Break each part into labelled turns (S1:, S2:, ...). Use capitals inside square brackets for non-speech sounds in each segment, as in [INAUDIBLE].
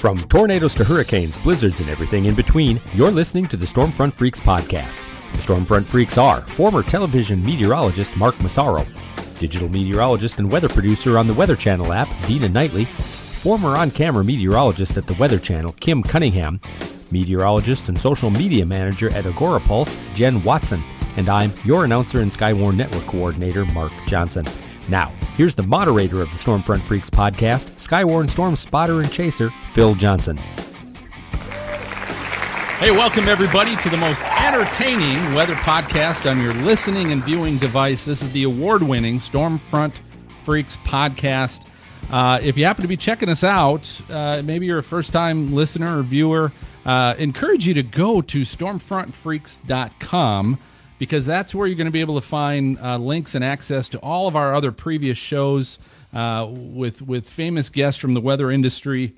S1: From tornadoes to hurricanes, blizzards, and everything in between, you're listening to the Stormfront Freaks podcast. The Stormfront Freaks are former television meteorologist Mark Massaro, digital meteorologist and weather producer on the Weather Channel app, Dina Knightley, former on camera meteorologist at the Weather Channel, Kim Cunningham, meteorologist and social media manager at Agora Pulse, Jen Watson, and I'm your announcer and Skywarn Network coordinator, Mark Johnson. Now, here's the moderator of the Stormfront Freaks podcast, Skywarn Storm spotter and chaser, Phil Johnson.
S2: Hey, welcome everybody to the most entertaining weather podcast on your listening and viewing device. This is the award winning Stormfront Freaks podcast. Uh, if you happen to be checking us out, uh, maybe you're a first time listener or viewer, uh, encourage you to go to stormfrontfreaks.com because that's where you're going to be able to find uh, links and access to all of our other previous shows uh, with with famous guests from the weather industry.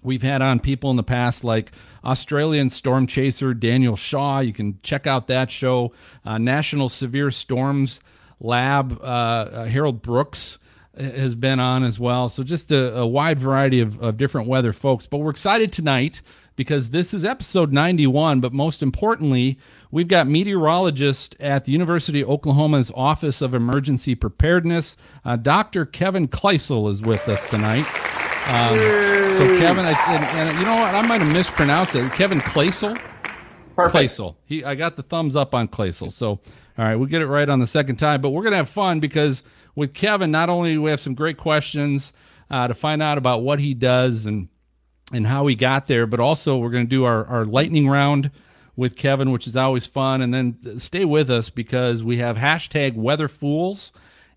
S2: We've had on people in the past like Australian storm chaser Daniel Shaw. You can check out that show. Uh, National Severe Storms Lab uh, Harold Brooks has been on as well. So just a, a wide variety of, of different weather folks. But we're excited tonight because this is episode 91. But most importantly, we've got meteorologist at the University of Oklahoma's Office of Emergency Preparedness, uh, Dr. Kevin Kloesel is with us tonight. Um, so Kevin, I, and, and, you know what? I might have mispronounced it. Kevin Kloesel.
S3: Perfect.
S2: Kloesel. He, I got the thumbs up on Kloesel. So, all right, we'll get it right on the second time. But we're gonna have fun because with Kevin, not only do we have some great questions uh, to find out about what he does and and how he got there, but also we're going to do our, our lightning round with Kevin, which is always fun. And then stay with us because we have hashtag weather fools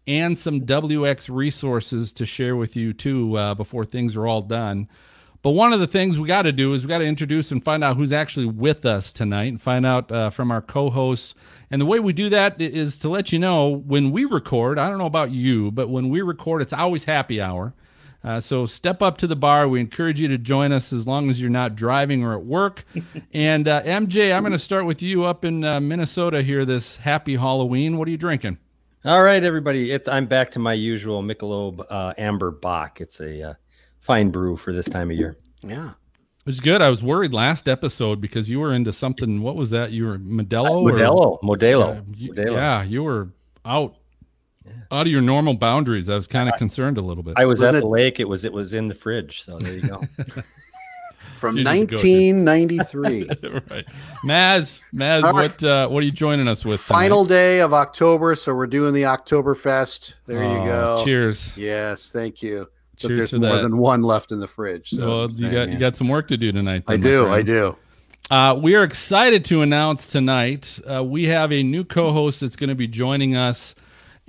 S2: and some WX resources to share with you too uh, before things are all done. But one of the things we got to do is we got to introduce and find out who's actually with us tonight and find out uh, from our co hosts. And the way we do that is to let you know when we record, I don't know about you, but when we record, it's always happy hour. Uh, so step up to the bar. We encourage you to join us as long as you're not driving or at work. [LAUGHS] and uh, MJ, I'm going to start with you up in uh, Minnesota here this happy Halloween. What are you drinking?
S4: All right, everybody. It, I'm back to my usual Michelob uh, Amber Bock. It's a uh, fine brew for this time of year.
S5: Yeah.
S2: It was good. I was worried last episode because you were into something. What was that? You were Modelo?
S4: Modelo.
S2: Or,
S4: Modelo.
S2: you,
S4: Modelo.
S2: Yeah, you were out out of your normal boundaries. I was kind of concerned a little bit.
S4: I was
S5: Wasn't
S4: at
S5: it-
S4: the lake. It was it was in the fridge. So there you go. [LAUGHS]
S5: From
S2: You need to go, dude.
S5: 1993. [LAUGHS]
S2: right, Maz, Maz,
S5: All right.
S2: what uh, what are you joining us with? tonight?
S5: Final day of October, so we're doing the Oktoberfest. There
S2: Oh,
S5: you go.
S2: Cheers.
S5: Yes, thank you. But
S2: Cheers
S5: there's
S2: to
S5: more
S2: that.
S5: than one left in the fridge. So
S2: well, you got you got some work to do tonight.
S5: I
S2: then, my
S5: do. I do.
S2: Uh, we are excited to announce tonight uh, we have a new co-host that's going to be joining us,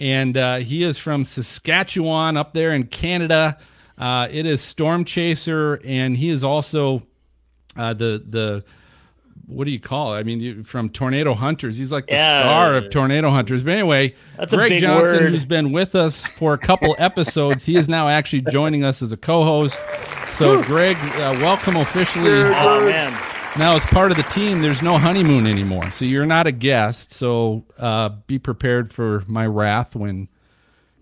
S2: and uh, he is from Saskatchewan up there in Canada. Uh, it is Storm Chaser, and he is also uh, the the what do you call it? I mean, you, from Tornado Hunters. He's like the
S3: Yeah.
S2: star of Tornado Hunters. But anyway,
S3: That's a
S2: Greg
S3: big
S2: Johnson,
S3: word.
S2: who's been with us for a couple [LAUGHS] episodes, he is now actually joining us as a co-host. So, Greg, uh, welcome officially.
S3: Oh man,
S2: Now, as part of the team, there's no honeymoon anymore. So you're not a guest. So uh, be prepared for my wrath when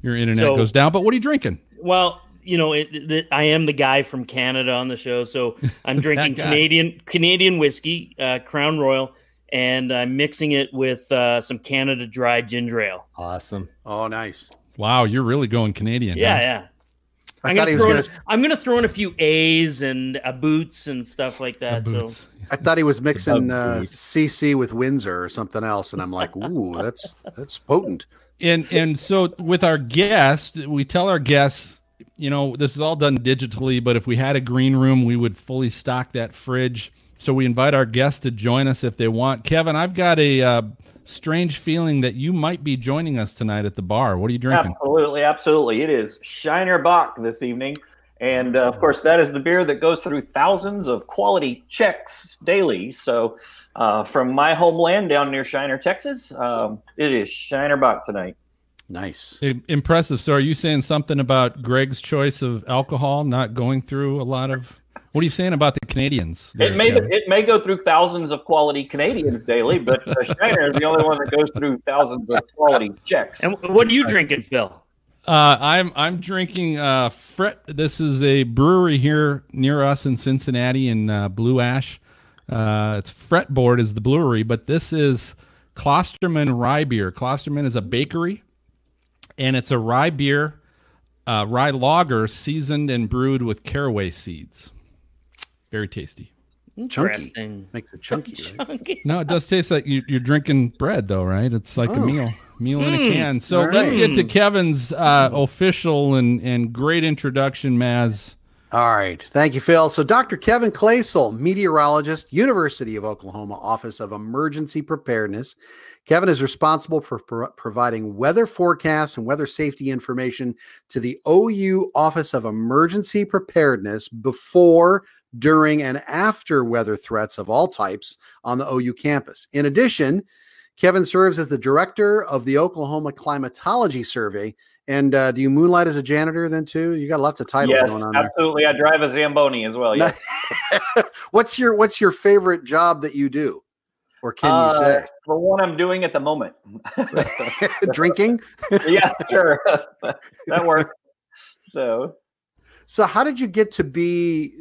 S2: your internet
S3: So-
S2: goes down. But what are you drinking?
S3: well, you know, it, it, I am the guy from Canada on the show, so I'm [LAUGHS] drinking. Canadian Canadian whiskey, uh, Crown Royal, and I'm mixing it with uh, some Canada Dry ginger ale.
S4: awesome.
S5: Oh, nice.
S2: Wow, you're really going Canadian.
S3: Yeah,
S2: huh?
S3: yeah.
S5: I
S3: I'm gonna, throw
S5: gonna.
S3: in, I'm gonna throw in a few A's and uh, boots and stuff like that. So
S5: I thought he was mixing uh. CC with Windsor or something else, and I'm like, ooh, that's that's potent.
S2: And and so with our guest, we tell our guests, you know, this is all done digitally, but if we had a green room, we would fully stock that fridge. So we invite our guests to join us if they want. Kevin, I've got a uh, strange feeling that you might be joining us tonight at the bar. What are you drinking?
S6: Absolutely, absolutely. It is Shiner Bock this evening. And uh, of course, that is the beer that goes through thousands of quality checks daily. So, uh, from my homeland down near Shiner, Texas, um, it is Shiner Bock tonight.
S5: Nice.
S2: Impressive. So, are you saying something about Greg's choice of alcohol not going through a lot of? What are you saying about the Canadians? there,
S6: It may
S2: Kevin?
S6: it may go through thousands of quality Canadians daily, but uh, [LAUGHS] Shiner is the only one that goes through thousands of quality checks.
S3: and what are you drinking, Phil?
S2: Uh, I'm I'm drinking uh, Fret. This is a brewery here near us in Cincinnati in uh, Blue Ash. Uh, it's Fretboard is the brewery, but this is Klosterman Rye Beer. Klosterman is a bakery, and it's a rye beer, uh, rye lager seasoned and brewed with caraway seeds. Very tasty.
S5: Chunky.
S3: Interesting.
S5: Makes it chunky. right?
S3: Chunky.
S2: No, it does taste like you, you're drinking bread, though, right? It's like a
S5: Oh.
S2: meal, meal in a
S3: Mm.
S2: can. So
S5: All
S2: let's get to Kevin's uh, official and, and great introduction, Maz.
S5: All right. Thank you, Phil. So, Dr. Kevin Kloesel, meteorologist, University of Oklahoma Office of Emergency Preparedness. Kevin is responsible for pro- providing weather forecasts and weather safety information to the OU Office of Emergency Preparedness before, during, and after weather threats of all types on the OU campus. In addition, Kevin serves as the director of the Oklahoma Climatology Survey. And uh, do you moonlight as a janitor then too? You got lots of titles
S6: yes,
S5: going on there.
S6: absolutely. I drive a Zamboni as well. Yes. [LAUGHS]
S5: what's your what's your favorite job that you do or can
S6: Uh,
S5: you say
S6: For what I'm doing at the moment. [LAUGHS]
S5: drinking [LAUGHS]
S6: yeah, sure. that works. So
S5: so how did you get to be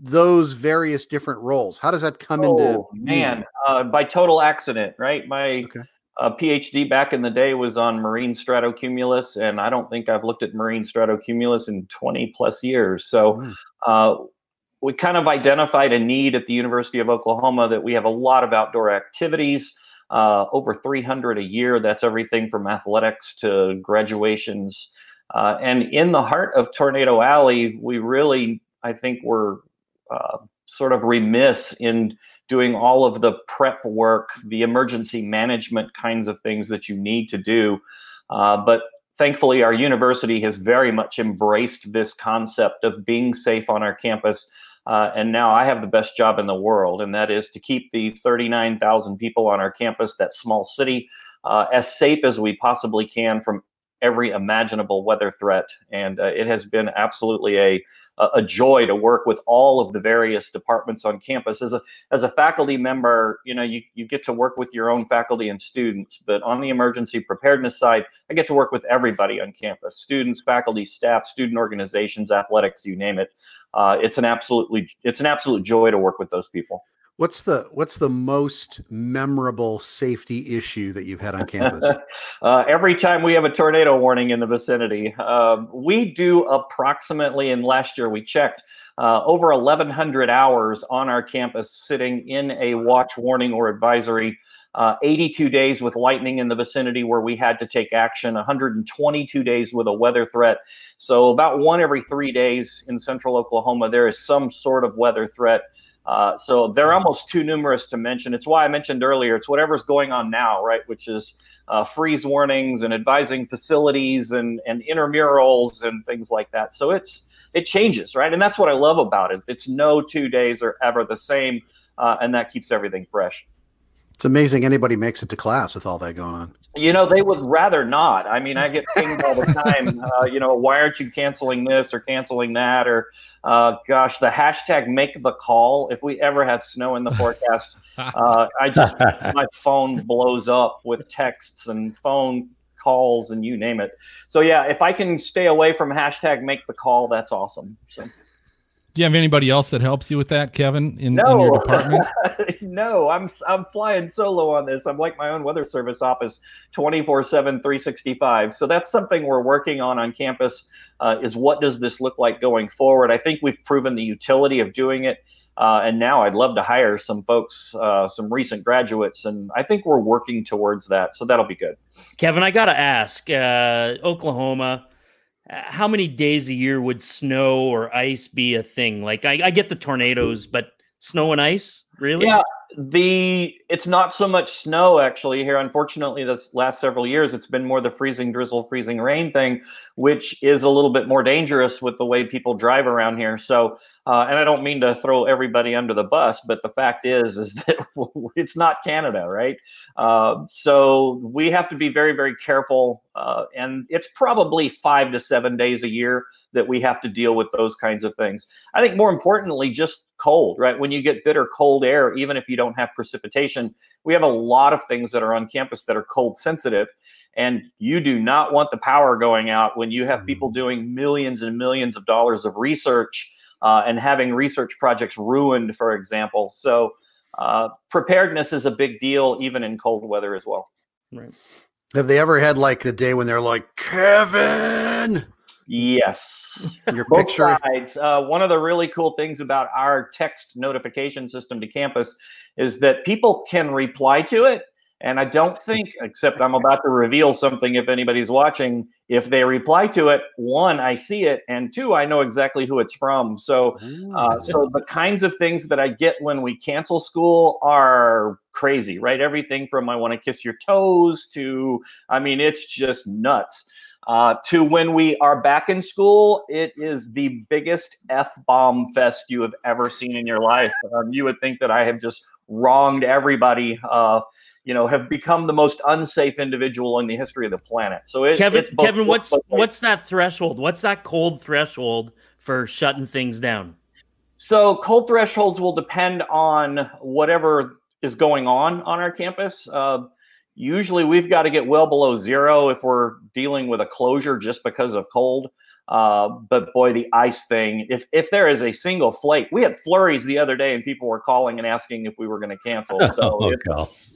S5: those various different roles how does that come into
S6: Oh man, uh, by total accident, right? My
S5: Okay.
S6: uh, PhD back in the day was on marine stratocumulus, and I don't think I've looked at marine stratocumulus in 20 plus years. So
S5: Mm.
S6: uh, we kind of identified a need at the University of Oklahoma that we have a lot of outdoor activities. Uh, over 300 a year. That's everything from athletics to graduations. Uh, and in the heart of Tornado Alley, we really, I think, were uh, sort of remiss in doing all of the prep work, the emergency management kinds of things that you need to do. Uh, but thankfully, our university has very much embraced this concept of being safe on our campus. Uh, and now I have the best job in the world, and that is to keep the 39,000 people on our campus, that small city, uh, as safe as we possibly can from every imaginable weather threat. And uh, it has been absolutely a a joy to work with all of the various departments on campus. As a as a faculty member, you know, you, you get to work with your own faculty and students, but on the emergency preparedness side, I get to work with everybody on campus: students, faculty, staff, student organizations, athletics, you name it. Uh, it's an absolutely it's an absolute joy to work with those people.
S5: What's the what's the most memorable safety issue that you've had on campus [LAUGHS]
S6: uh, every time we have a tornado warning in the vicinity, um, we do approximately, and last year we checked, uh, over 1,100 hours on our campus sitting in a watch warning or advisory. Uh, 82 days with lightning in the vicinity where we had to take action, 122 days with a weather threat. So, about one every three days in central Oklahoma, there is some sort of weather threat. Uh, so they're almost too numerous to mention. It's why I mentioned earlier. It's whatever's going on now, right? Which is uh, freeze warnings and advising facilities and and intramurals and things like that. So it's it changes, right? And that's what I love about it. It's no two days are ever the same, uh, and that keeps everything fresh.
S5: It's amazing anybody makes it to class with all that going on
S6: You know, they would rather not. I mean, I get pinged all the time. [LAUGHS] Uh, you know, why aren't you canceling this or canceling that? Or, uh, gosh, the hashtag make the call. If we ever have snow in the forecast, [LAUGHS] uh, I just my phone blows up with texts and phone calls and you name it. So yeah, if I can stay away from hashtag make the call, that's awesome. So,
S2: Do you have anybody else that helps you with that, Kevin, in, in your department? [LAUGHS]
S6: no, I'm I'm flying solo on this. I'm like my own weather service office, 24/7, 365. So that's something we're working on on campus. Uh, is what does this look like going forward? I think we've proven the utility of doing it, uh, and now I'd love to hire some folks, uh, some recent graduates, and I think we're working towards that. So that'll be good.
S3: Kevin, I got to ask uh, Oklahoma, how many days a year would snow or ice be a thing? Like, I, I get the tornadoes, but snow and ice, really?
S6: Yeah, the it's not so much snow actually here. Unfortunately, this last several years, it's been more the freezing drizzle, freezing rain thing, which is a little bit more dangerous with the way people drive around here. So, uh, and I don't mean to throw everybody under the bus, but the fact is, is [LAUGHS] that it's not Canada, right? Uh, so we have to be very, very careful, uh, and it's probably five to seven days a year that we have to deal with those kinds of things. I think more importantly, just cold, right? When you get bitter cold air, even if you don't have precipitation, we have a lot of things that are on campus that are cold sensitive. And you do not want the power going out when you have people doing millions and millions of dollars of research uh, and having research projects ruined, for example. So, uh, preparedness is a big deal, even in cold weather as well. Right.
S5: Have they ever had like the day when they're like, Kevin,
S6: Yes.
S5: your
S6: Both
S5: picture?
S6: sides. Uh, one of the really cool things about our text notification system to campus is that people can reply to it. And I don't think, except I'm about to reveal something if anybody's watching, if they reply to it, one, I see it, and two, I know exactly who it's from. So, uh, so the kinds of things that I get when we cancel school are crazy, right? Everything from I want to kiss your toes to, I mean, it's just nuts. Uh, to when we are back in school, it is the biggest f bomb fest you have ever seen in your life. Um, you would think that I have just wronged everybody. Uh, you know, have become the most unsafe individual in the history of the planet. So it,
S3: Kevin,
S6: it's both-
S3: Kevin, what's
S6: both
S3: what's that threshold? What's that cold threshold for shutting things down?
S6: So cold thresholds will depend on whatever is going on on our campus. Uh, usually, we've got to get well below zero if we're dealing with a closure just because of cold. Uh, but boy, the ice thing. If if there is a single flake, we had flurries the other day, and people were calling and asking if we were going to cancel. So [LAUGHS]
S1: oh,
S6: it-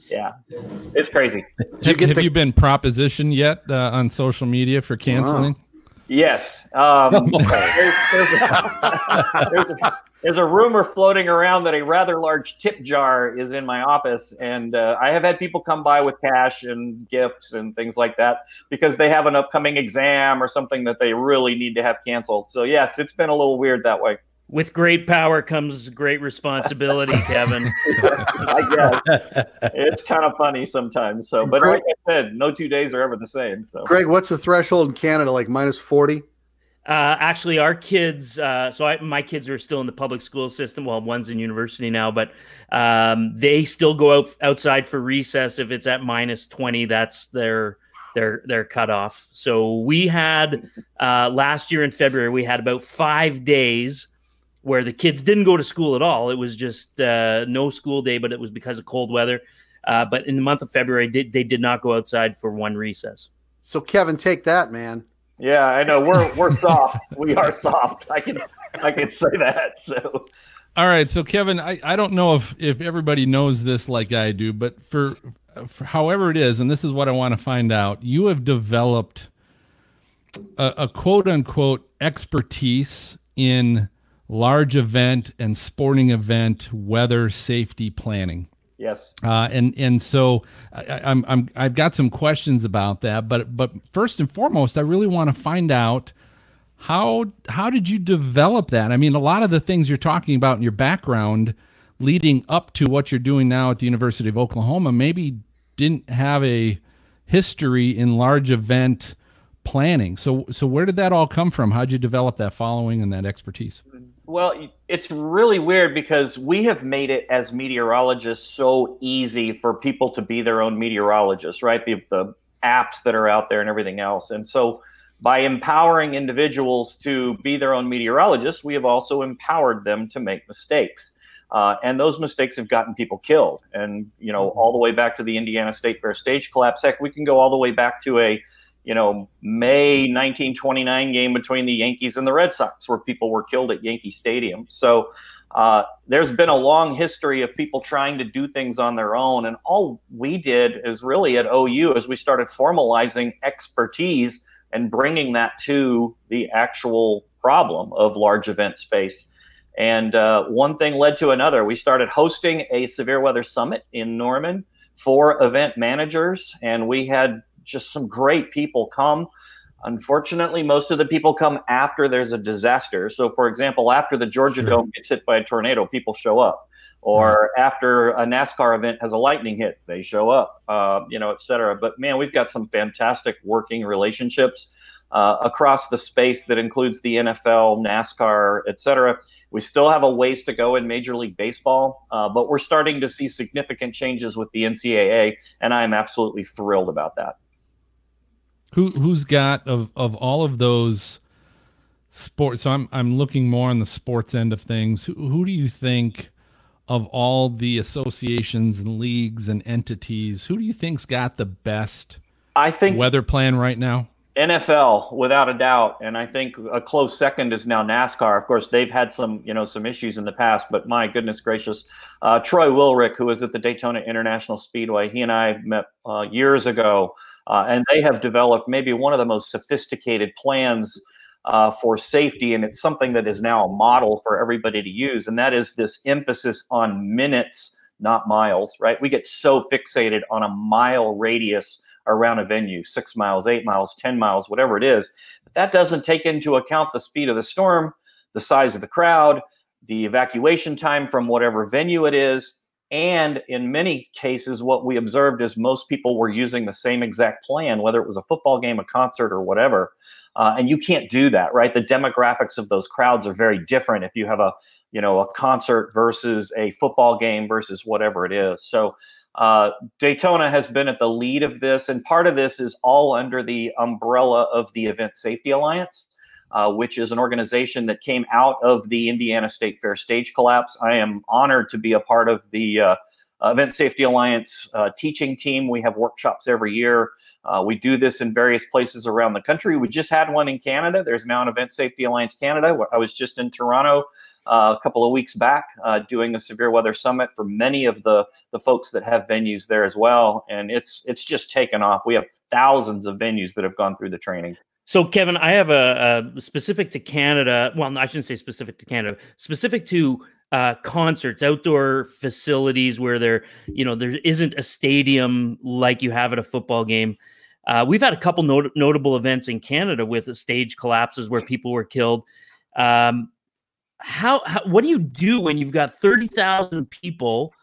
S6: yeah, it's crazy.
S5: you
S2: Have,
S5: get
S2: have
S5: the-
S2: you been propositioned yet uh, on social media for canceling?
S6: Yes. Um, [LAUGHS] [LAUGHS] there's, there's, a, there's, a, there's a rumor floating around that a rather large tip jar is in my office. And uh, I have had people come by with cash and gifts and things like that because they have an upcoming exam or something that they really need to have canceled. So, yes, it's been a little weird that way.
S3: With great power comes great responsibility, [LAUGHS] Kevin.
S6: I guess it's kind of funny sometimes. So, but like I said, no two days are ever the same. So,
S5: Greg, what's the threshold in Canada? Like minus 40?
S3: Uh, actually, our kids. Uh, so I, my kids are still in the public school system. Well, one's in university now, but um, they still go out outside for recess. If it's at minus twenty, that's their their their cutoff. So we had uh, last year in February, we had about five days where the kids didn't go to school at all. It was just uh, no school day, but it was because of cold weather. Uh, but in the month of February, did, they did not go outside for one recess.
S5: So, Kevin, take that, man.
S6: Yeah, I know we're we're soft. We are soft. I can I can say that. So.
S2: All right, so Kevin, I, I don't know if if everybody knows this like I do, but for, for however it is, and this is what I want to find out, you have developed a, a quote unquote expertise in large event and sporting event weather safety planning.
S6: Yes.
S2: Uh, and and so I, I'm I'm I've got some questions about that, but but first and foremost, I really want to find out how how did you develop that? I mean, a lot of the things you're talking about in your background, leading up to what you're doing now at the University of Oklahoma, maybe didn't have a history in large event planning. So so where did that all come from? How'd you develop that following and that expertise?
S6: Well, it's really weird because we have made it as meteorologists so easy for people to be their own meteorologists, right? The, the apps that are out there and everything else. And so by empowering individuals to be their own meteorologists, we have also empowered them to make mistakes. Uh, and those mistakes have gotten people killed. And, you know, all the way back to the Indiana State Fair stage collapse. Heck, we can go all the way back to a you know, May 1929 game between the Yankees and the Red Sox, where people were killed at Yankee Stadium. So uh, there's been a long history of people trying to do things on their own. And all we did is really at OU as we started formalizing expertise and bringing that to the actual problem of large event space. And uh, one thing led to another. We started hosting a severe weather summit in Norman for event managers, and we had just some great people come. Unfortunately, most of the people come after there's a disaster. So, for example, after the Georgia
S2: Sure.
S6: Dome gets hit by a tornado, people show up. Or after a NASCAR event has a lightning hit, they show up, uh, you know, et cetera. But man, we've got some fantastic working relationships uh, across the space that includes the NFL, NASCAR, et cetera. We still have a ways to go in Major League Baseball, uh, but we're starting to see significant changes with the NCAA, and I am absolutely thrilled about that.
S2: Who who's got of of all of those sports? So I'm I'm looking more on the sports end of things. Who who do you think of all the associations and leagues and entities? Who do you think's got the best
S6: I think
S2: weather plan right now?
S6: NFL, without a doubt, and I think a close second is now NASCAR. Of course, they've had some, you know, some issues in the past, but my goodness gracious, uh, Troy Wilrick, who is at the Daytona International Speedway, he and I met uh, years ago, uh, and they have developed maybe one of the most sophisticated plans uh, for safety, and it's something that is now a model for everybody to use, and that is this emphasis on minutes, not miles. Right? We get so fixated on a mile radius around a venue, six miles, eight miles, 10 miles, whatever it is. But that doesn't take into account the speed of the storm, the size of the crowd, the evacuation time from whatever venue it is. And in many cases, what we observed is most people were using the same exact plan, whether it was a football game, a concert, or whatever. Uh, and you can't do that, right? The demographics of those crowds are very different if you have a, you know, a concert versus a football game versus whatever it is. So uh, Daytona has been at the lead of this, and part of this is all under the umbrella of the Event Safety Alliance, uh, which is an organization that came out of the Indiana State Fair stage collapse. I am honored to be a part of the uh, Event Safety Alliance uh, teaching team. We have workshops every year. Uh, we do this in various places around the country. We just had one in Canada. There's now an Event Safety Alliance Canada. I was just in Toronto a couple of weeks back uh, doing a severe weather summit for many of the the folks that have venues there as well, and it's it's just taken off. We have thousands of venues that have gone through the training.
S3: So, Kevin, I have a, a specific to Canada. Well, I shouldn't say specific to Canada. Specific to uh, concerts, outdoor facilities where there, you know, there isn't a stadium like you have at a football game. Uh, we've had a couple not- notable events in Canada with stage collapses where people were killed. Um, how, how what do you do when you've got 30,000 people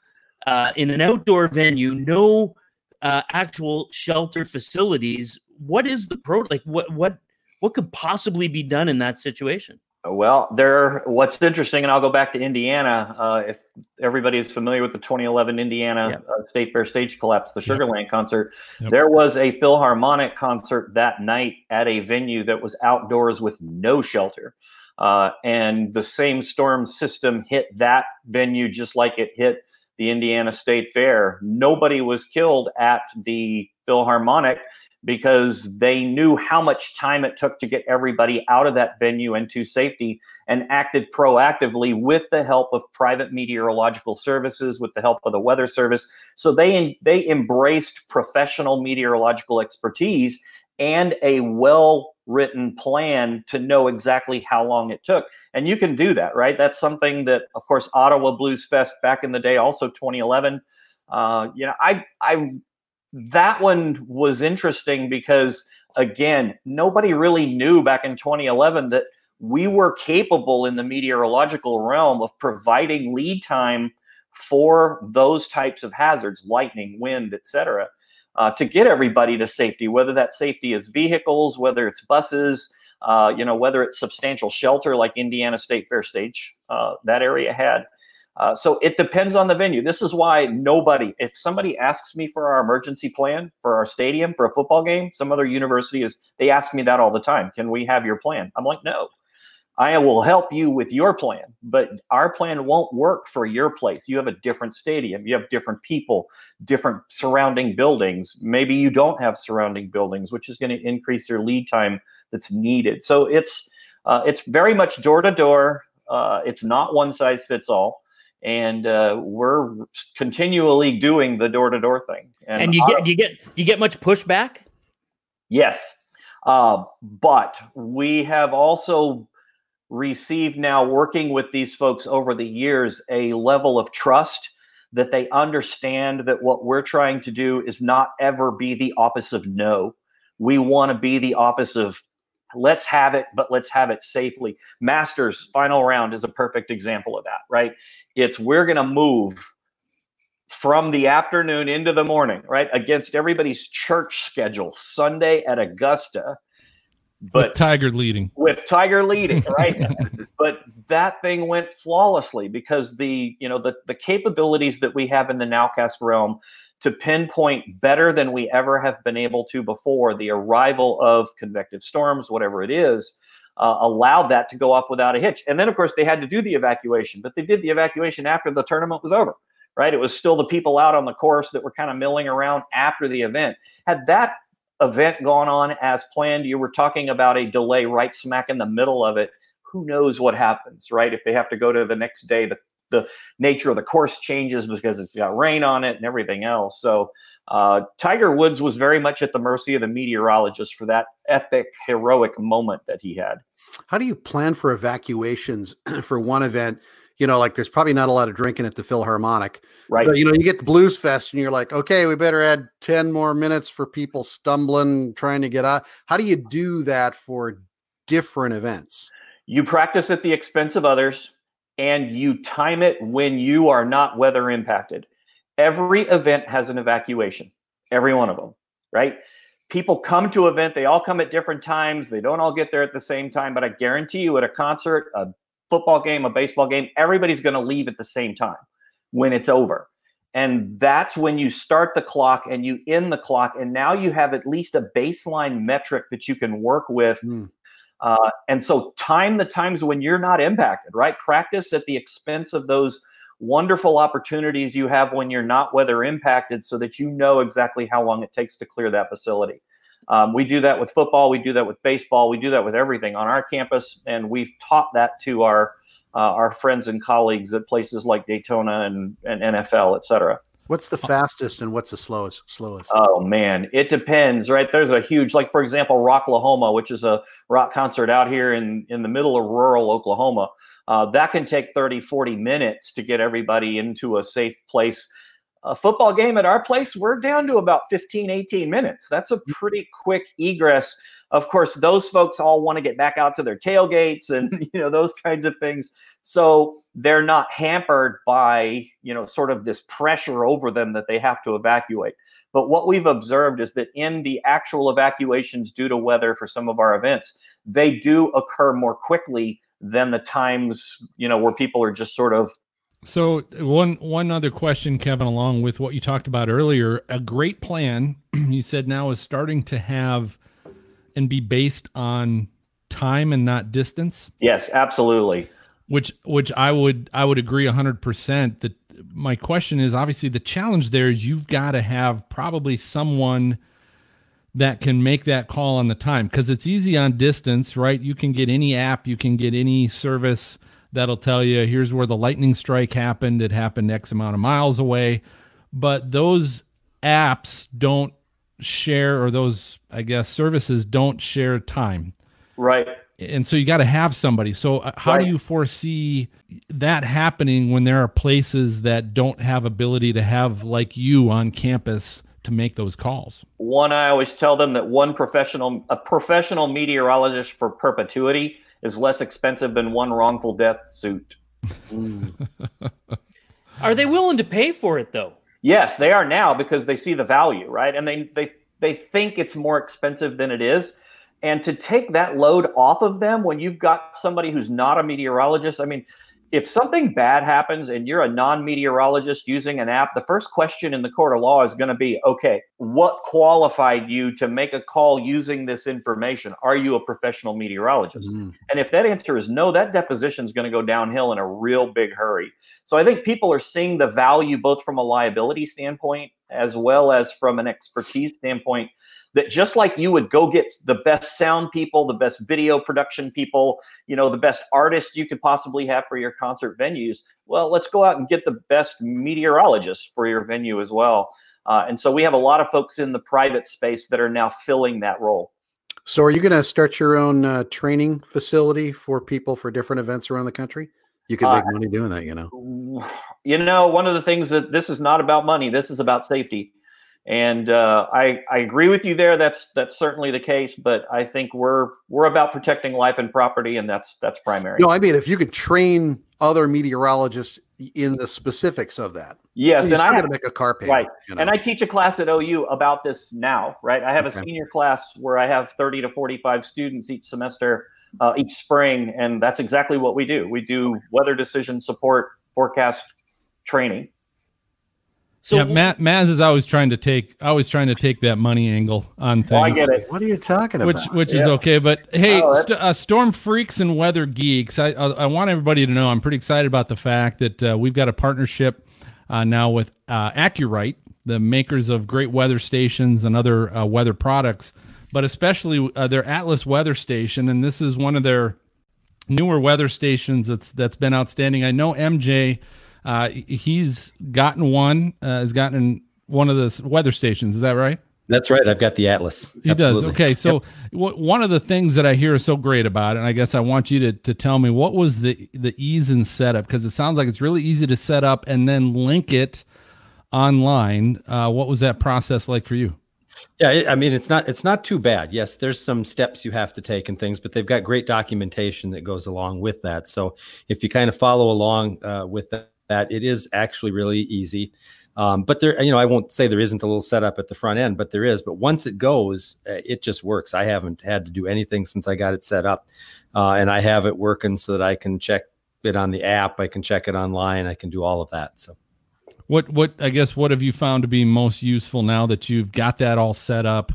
S3: uh, in an outdoor venue, no uh, actual shelter facilities? What is the pro like what what what could possibly be done in that situation?
S6: Well, there. What's interesting, and I'll go back to Indiana. Uh, if everybody is familiar with the 2011 Indiana uh, State Fair stage collapse, the Sugarland yep. concert, yep. there was a Philharmonic concert that night at a venue that was outdoors with no shelter. Uh, and the same storm system hit that venue just like it hit the Indiana State Fair. Nobody was killed at the Philharmonic because they knew how much time it took to get everybody out of that venue and to safety and acted proactively with the help of private meteorological services with the help of the weather service so they they embraced professional meteorological expertise and a well written plan to know exactly how long it took. And you can do that, right? That's something that, of course, Ottawa Blues Fest back in the day, also 2011. Uh, you know, I, I, that one was interesting because, again, nobody really knew back in 2011 that we were capable in the meteorological realm of providing lead time for those types of hazards, lightning, wind, etc uh, to get everybody to safety, whether that safety is vehicles, whether it's buses, uh, you know, whether it's substantial shelter like Indiana State Fair Stage, uh, that area had. Uh, so it depends on the venue. This is why nobody, if somebody asks me for our emergency plan for our stadium for a football game, some other university is, they ask me that all the time. Can we have your plan? I'm like, no, I will help you with your plan, but our plan won't work for your place. You have a different stadium, you have different people, different surrounding buildings. Maybe you don't have surrounding buildings, which is going to increase your lead time that's needed. So it's uh, it's very much door to door. Uh, it's not one size fits all, and uh, we're continually doing the door to door thing.
S3: And, and you get you get you get much pushback.
S6: Yes, uh, but we have also received now working with these folks over the years a level of trust that they understand that what we're trying to do is not ever be the office of no. We want to be the office of let's have it, but let's have it safely. Masters final round is a perfect example of that, right? It's we're going to move from the afternoon into the morning, right? Against everybody's church schedule, Sunday at Augusta
S2: but with Tiger leading
S6: with Tiger leading, [LAUGHS] right? but that thing went flawlessly because the you know the the capabilities that we have in the nowcast realm to pinpoint better than we ever have been able to before the arrival of convective storms, whatever it is. Uh, allowed that to go off without a hitch. And then, of course, they had to do the evacuation, but they did the evacuation after the tournament was over, right? It was still the people out on the course that were kind of milling around after the event. Had that event gone on as planned, you were talking about a delay right smack in the middle of it. Who knows what happens, right? If they have to go to the next day, the the nature of the course changes because it's got rain on it and everything else. So uh, Tiger Woods was very much at the mercy of the meteorologist for that epic, heroic moment that he had.
S5: How do you plan for evacuations [CLEARS THROAT] for one event? You know, like there's probably not a lot of drinking at the Philharmonic,
S6: right?
S5: But you know, you get the Blues Fest, and you're like, okay, we better add ten more minutes for people stumbling trying to get out. How do you do that for different events?
S6: You practice at the expense of others, and you time it when you are not weather impacted. Every event has an evacuation, every one of them, right? People come to event, they all come at different times. They don't all get there at the same time, but I guarantee you at a concert, a football game, a baseball game, everybody's going to leave at the same time when it's over. And that's when you start the clock and you end the clock. And now you have at least a baseline metric that you can work with. Mm. Uh, and so time the times when you're not impacted, right? Practice at the expense of those wonderful opportunities you have when you're not weather impacted so that you know exactly how long it takes to clear that facility. Um, we do that with football, we do that with baseball, we do that with everything on our campus, and we've taught that to our uh, our friends and colleagues at places like Daytona and, and NFL, et cetera.
S5: What's the fastest and what's the slowest? Slowest.
S6: Oh man, it depends, right? There's a huge, like for example, Rocklahoma, which is a rock concert out here in in the middle of rural Oklahoma. Uh, that can take 30, 40 minutes to get everybody into a safe place. A football game at our place, we're down to about 15, 18 minutes. That's a mm. pretty quick egress. Of course, those folks all want to get back out to their tailgates and [LAUGHS] you know those kinds of things. So they're not hampered by, you know, sort of this pressure over them that they have to evacuate. But what we've observed is that in the actual evacuations due to weather for some of our events, they do occur more quickly than the times you know where people are just sort of
S2: so one one other question kevin along with what you talked about earlier. A great plan [CLEARS THROAT] you said now is starting to have and be based on time and not distance?
S6: Yes absolutely.
S2: Which which i would i would agree 100% that my question is obviously the challenge there is you've got to have probably someone that can make that call on the time. Because it's easy on distance, right? You can get any app, you can get any service that'll tell you here's where the lightning strike happened. It happened X amount of miles away. But those apps don't share, or those, I guess, services don't share time.
S6: Right.
S2: And so you got to have somebody. So, uh, how right. do you foresee that happening when there are places that don't have ability to have like you on campus to make those calls?
S6: One, I always tell them that one professional, a professional meteorologist for perpetuity is less expensive than one wrongful death suit. [LAUGHS]
S3: are they willing to pay for it though?
S6: Yes, they are now because they see the value, right? And they they they think it's more expensive than it is. And to take that load off of them when you've got somebody who's not a meteorologist, I mean, if something bad happens and you're a non-meteorologist using an app, the first question in the court of law is going to be, okay, what qualified you to make a call using this information? Are you a professional meteorologist? Mm. And if that answer is no, that deposition is going to go downhill in a real big hurry. So I think people are seeing the value both from a liability standpoint as well as from an expertise standpoint that just like you would go get the best sound people, the best video production people, you know, the best artists you could possibly have for your concert venues. Well, let's go out and get the best meteorologists for your venue as well. Uh, and so we have a lot of folks in the private space that are now filling that role.
S5: So, are you going to start your own uh, training facility for people for different events around the country? You could make uh, money doing that, you know. [SIGHS]
S6: You know, one of the things that this is not about money. This is about safety. And uh, I, I agree with you there. That's that's certainly the case. But I think we're we're about protecting life and property, and that's that's primary.
S5: No, I mean if you could train other meteorologists in the specifics of that.
S6: Yes,
S5: and
S6: I
S5: got to make a car payment.
S6: Right, you know? and I teach a class at OU about this now. Right, I have okay. a senior class where I have thirty to forty-five students each semester, uh, each spring, and that's exactly what we do. We do weather decision support, forecast training.
S2: So yeah, Matt Maz is always trying to take always trying to take that money angle on things. Oh,
S6: I get it.
S5: What are you talking
S2: which,
S5: about?
S2: Which which yeah. is okay, but hey, oh, st- uh, storm freaks and weather geeks. I, I, I want everybody to know I'm pretty excited about the fact that uh, we've got a partnership uh, now with uh, AcuRite. the makers of great weather stations and other uh, weather products, but especially uh, their Atlas weather station. And this is one of their newer weather stations that's that's been outstanding. I know MJ, uh, he's gotten one, uh, has gotten one of the weather stations. Is that right?
S4: That's right. I've got the Atlas.
S2: He Absolutely. does. Okay. So yep. w- one of the things that I hear is so great about it, and I guess I want you to, to tell me what was the, the ease in setup because it sounds like it's really easy to set up and then link it online. Uh, what was that process like for you?
S4: Yeah, I mean it's not it's not too bad. Yes, there's some steps you have to take and things, but they've got great documentation that goes along with that. So if you kind of follow along uh, with that, that, it is actually really easy. Um, but there, you know, I won't say there isn't a little setup at the front end, but there is. But once it goes, uh, it just works. I haven't had to do anything since I got it set up, uh, and I have it working so that I can check it on the app. I can check it online. I can do all of that. So,
S2: what what I guess what have you found to be most useful now that you've got that all set up?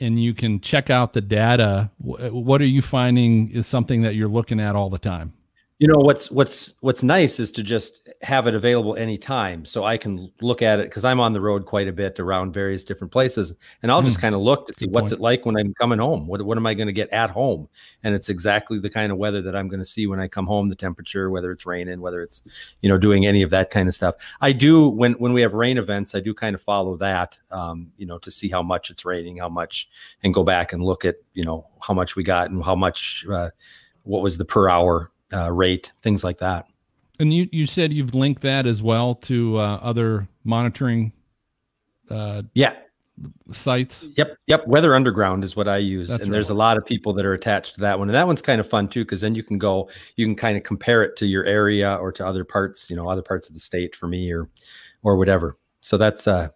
S2: and you can check out the data what are you finding is something that you're looking at all the time
S4: you know what's what's what's nice is to just have it available anytime so i can look at it because i'm on the road quite a bit around various different places and i'll mm. just hmm. kind of look to see Good what's point. it like when i'm coming home what, what am i going to get at home and it's exactly the kind of weather that i'm going to see when i come home the temperature whether it's raining whether it's you know doing any of that kind of stuff i do when when we have rain events i do kind of follow that um, you know to see how much it's raining how much and go back and look at you know how much we got and how much uh, what was the per hour uh, rate, things like that.
S2: And you, you said you've linked that as well to uh, other monitoring.
S4: Uh, yeah.
S2: Sites.
S4: Yep. Yep. Weather Underground is what I use. That's and right. there's a lot of people that are attached to that one. And that one's kind of fun too, because then you can go, you can kind of compare it to your area or to other parts, you know, other parts of the state for me or, or whatever. So that's, uh,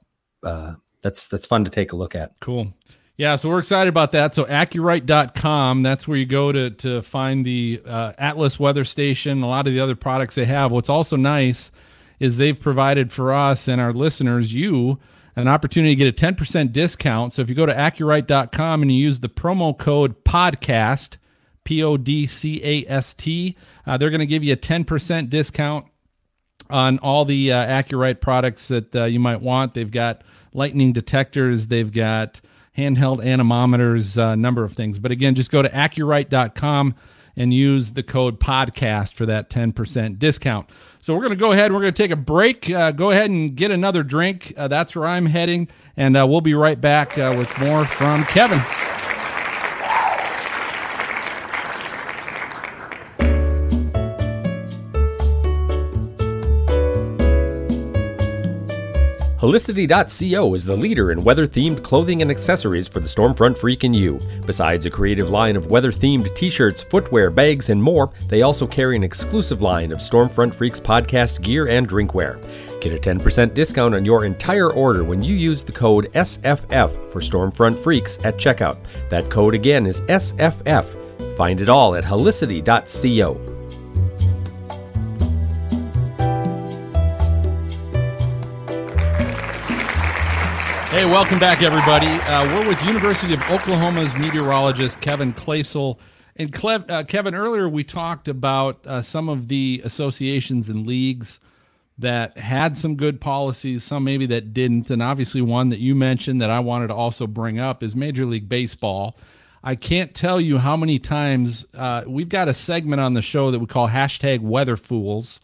S4: uh, that's, that's fun to take a look at.
S2: Cool. Yeah, so we're excited about that. So AcuRite.com, that's where you go to to find the uh, Atlas weather station, a lot of the other products they have. What's also nice is they've provided for us and our listeners, you, an opportunity to get a 10% discount. So if you go to AcuRite.com and you use the promo code PODCAST, P O D C A S T, uh, they're going to give you a 10% discount on all the uh, AcuRite products that uh, you might want. They've got lightning detectors, they've got handheld anemometers, a uh, number of things. But again, just go to acurite.com and use the code podcast for that 10% discount. So we're going to go ahead. We're going to take a break. Uh, go ahead and get another drink. Uh, that's where I'm heading. And uh, we'll be right back uh, with more from Kevin.
S1: Helicity.co is the leader in weather themed clothing and accessories for the Stormfront Freak and you. Besides a creative line of weather themed t shirts, footwear, bags, and more, they also carry an exclusive line of Stormfront Freaks podcast gear and drinkware. Get a 10% discount on your entire order when you use the code SFF for Stormfront Freaks at checkout. That code again is SFF. Find it all at helicity.co.
S2: Hey, welcome back, everybody. Uh, we're with University of Oklahoma's meteorologist Kevin Kloesel. And Clev, uh, Kevin, earlier we talked about uh, some of the associations and leagues that had some good policies, some maybe that didn't. And obviously, one that you mentioned that I wanted to also bring up is Major League Baseball. I can't tell you how many times uh, we've got a segment on the show that we call hashtag Weather Fools,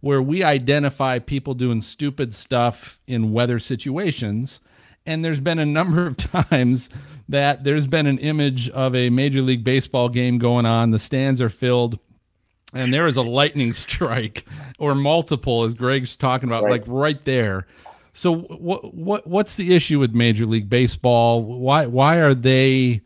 S2: where we identify people doing stupid stuff in weather situations and there's been a number of [LAUGHS] times that there's been an image of a Major League Baseball game going on. The stands are filled, and there is a lightning [LAUGHS] strike or multiple, as Greg's talking about, right. like right there. So what what what's the issue with Major League Baseball? Why why are they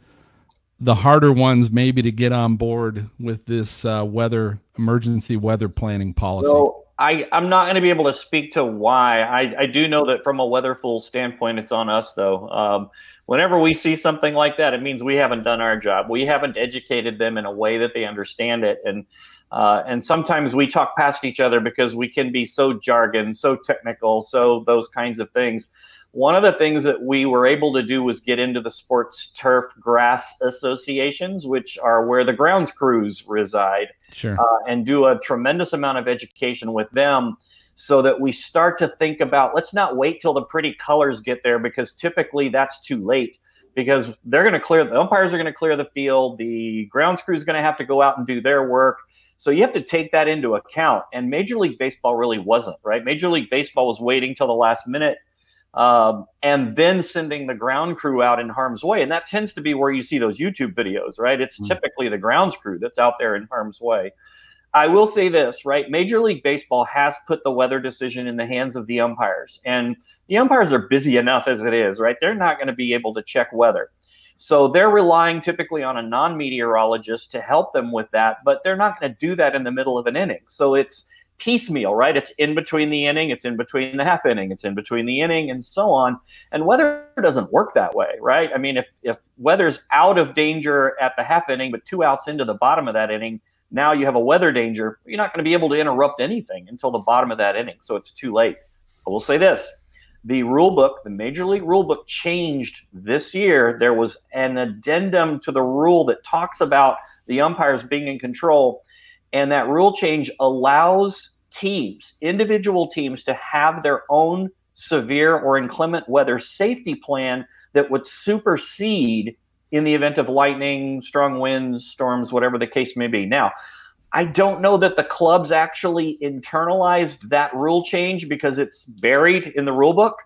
S2: the harder ones maybe to get on board with this uh, weather emergency weather planning policy?
S6: So I, I'm not going to be able to speak to why. I, I do know that from a weather weatherful standpoint, it's on us, though. Um, whenever we see something like that, it means we haven't done our job. We haven't educated them in a way that they understand it. And, uh, and sometimes we talk past each other because we can be so jargon, so technical, so those kinds of things. One of the things that we were able to do was get into the sports turf grass associations, which are where the grounds crews reside,
S2: sure.
S6: uh, and do a tremendous amount of education with them so that we start to think about let's not wait till the pretty colors get there because typically that's too late because they're going to clear the umpires are going to clear the field the grounds crew is going to have to go out and do their work. So you have to take that into account. And major league baseball really wasn't right? Major league baseball was waiting till the last minute um, and then sending the ground crew out in harm's way and that tends to be where you see those youtube videos right it's mm-hmm. typically the grounds crew that's out there in harm's way I will say this, right? Major League Baseball has put the weather decision in the hands of the umpires. And the umpires are busy enough as it is, right? They're not going to be able to check weather. So they're relying typically on a non meteorologist to help them with that, but they're not going to do that in the middle of an inning. So it's piecemeal, right? It's in between the inning, it's in between the half inning, it's in between the inning, and so on. And weather doesn't work that way, right? I mean, if, if weather's out of danger at the half inning, but two outs into the bottom of that inning, now you have a weather danger. You're not going to be able to interrupt anything until the bottom of that inning. So it's too late. I will say this the rule book, the Major League rule book changed this year. There was an addendum to the rule that talks about the umpires being in control. And that rule change allows teams, individual teams, to have their own severe or inclement weather safety plan that would supersede in the event of lightning, strong winds, storms, whatever the case may be. Now, I don't know that the clubs actually internalized that rule change because it's buried in the rule book.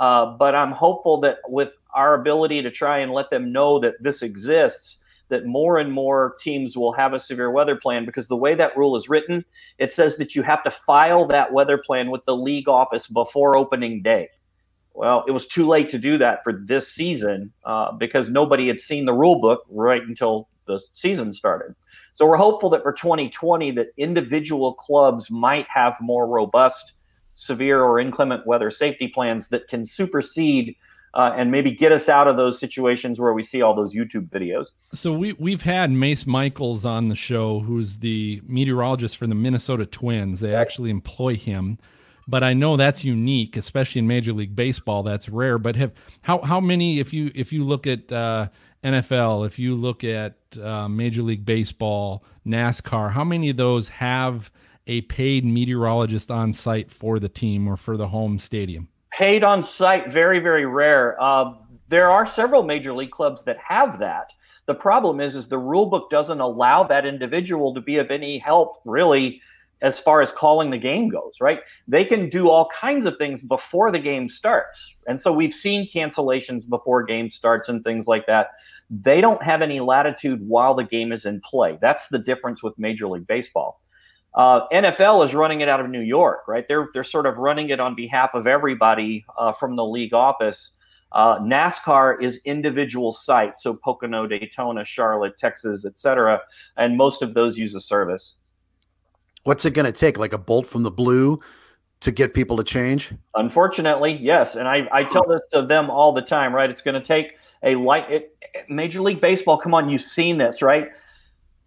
S6: Uh, but I'm hopeful that with our ability to try and let them know that this exists, that more and more teams will have a severe weather plan because the way that rule is written, it says that you have to file that weather plan with the league office before opening day. Well, it was too late to do that for this season uh, because nobody had seen the rule book right until the season started. So we're hopeful that for 2020 that individual clubs might have more robust severe or inclement weather safety plans that can supersede uh, and maybe get us out of those situations where we see all those YouTube videos.
S2: So we we've had Mace Michaels on the show, who's the meteorologist for the Minnesota Twins. They actually employ him but I know that's unique, especially in Major League Baseball. That's rare. But have how how many? If you if you look at uh, NFL, if you look at uh, Major League Baseball, NASCAR, how many of those have a paid meteorologist on site for the team or for the home stadium?
S6: Paid on site, very very rare. Uh, there are several major league clubs that have that. The problem is, is the rule book doesn't allow that individual to be of any help, really, as far as calling the game goes, right? They can do all kinds of things before the game starts. And so we've seen cancellations before game starts and things like that. They don't have any latitude while the game is in play. That's the difference with Major League Baseball. Uh, NFL is running it out of New York, right? They're they're sort of running it on behalf of everybody uh, from the league office. Uh, NASCAR is individual sites, so Pocono, Daytona, Charlotte, Texas, etc., and most of those use a service.
S5: What's it going to take? Like a bolt from the blue to get people to change?
S6: Unfortunately, yes. And I, I tell this to them all the time, right? It's going to take a light. It, Major League Baseball, come on, you've seen this, right?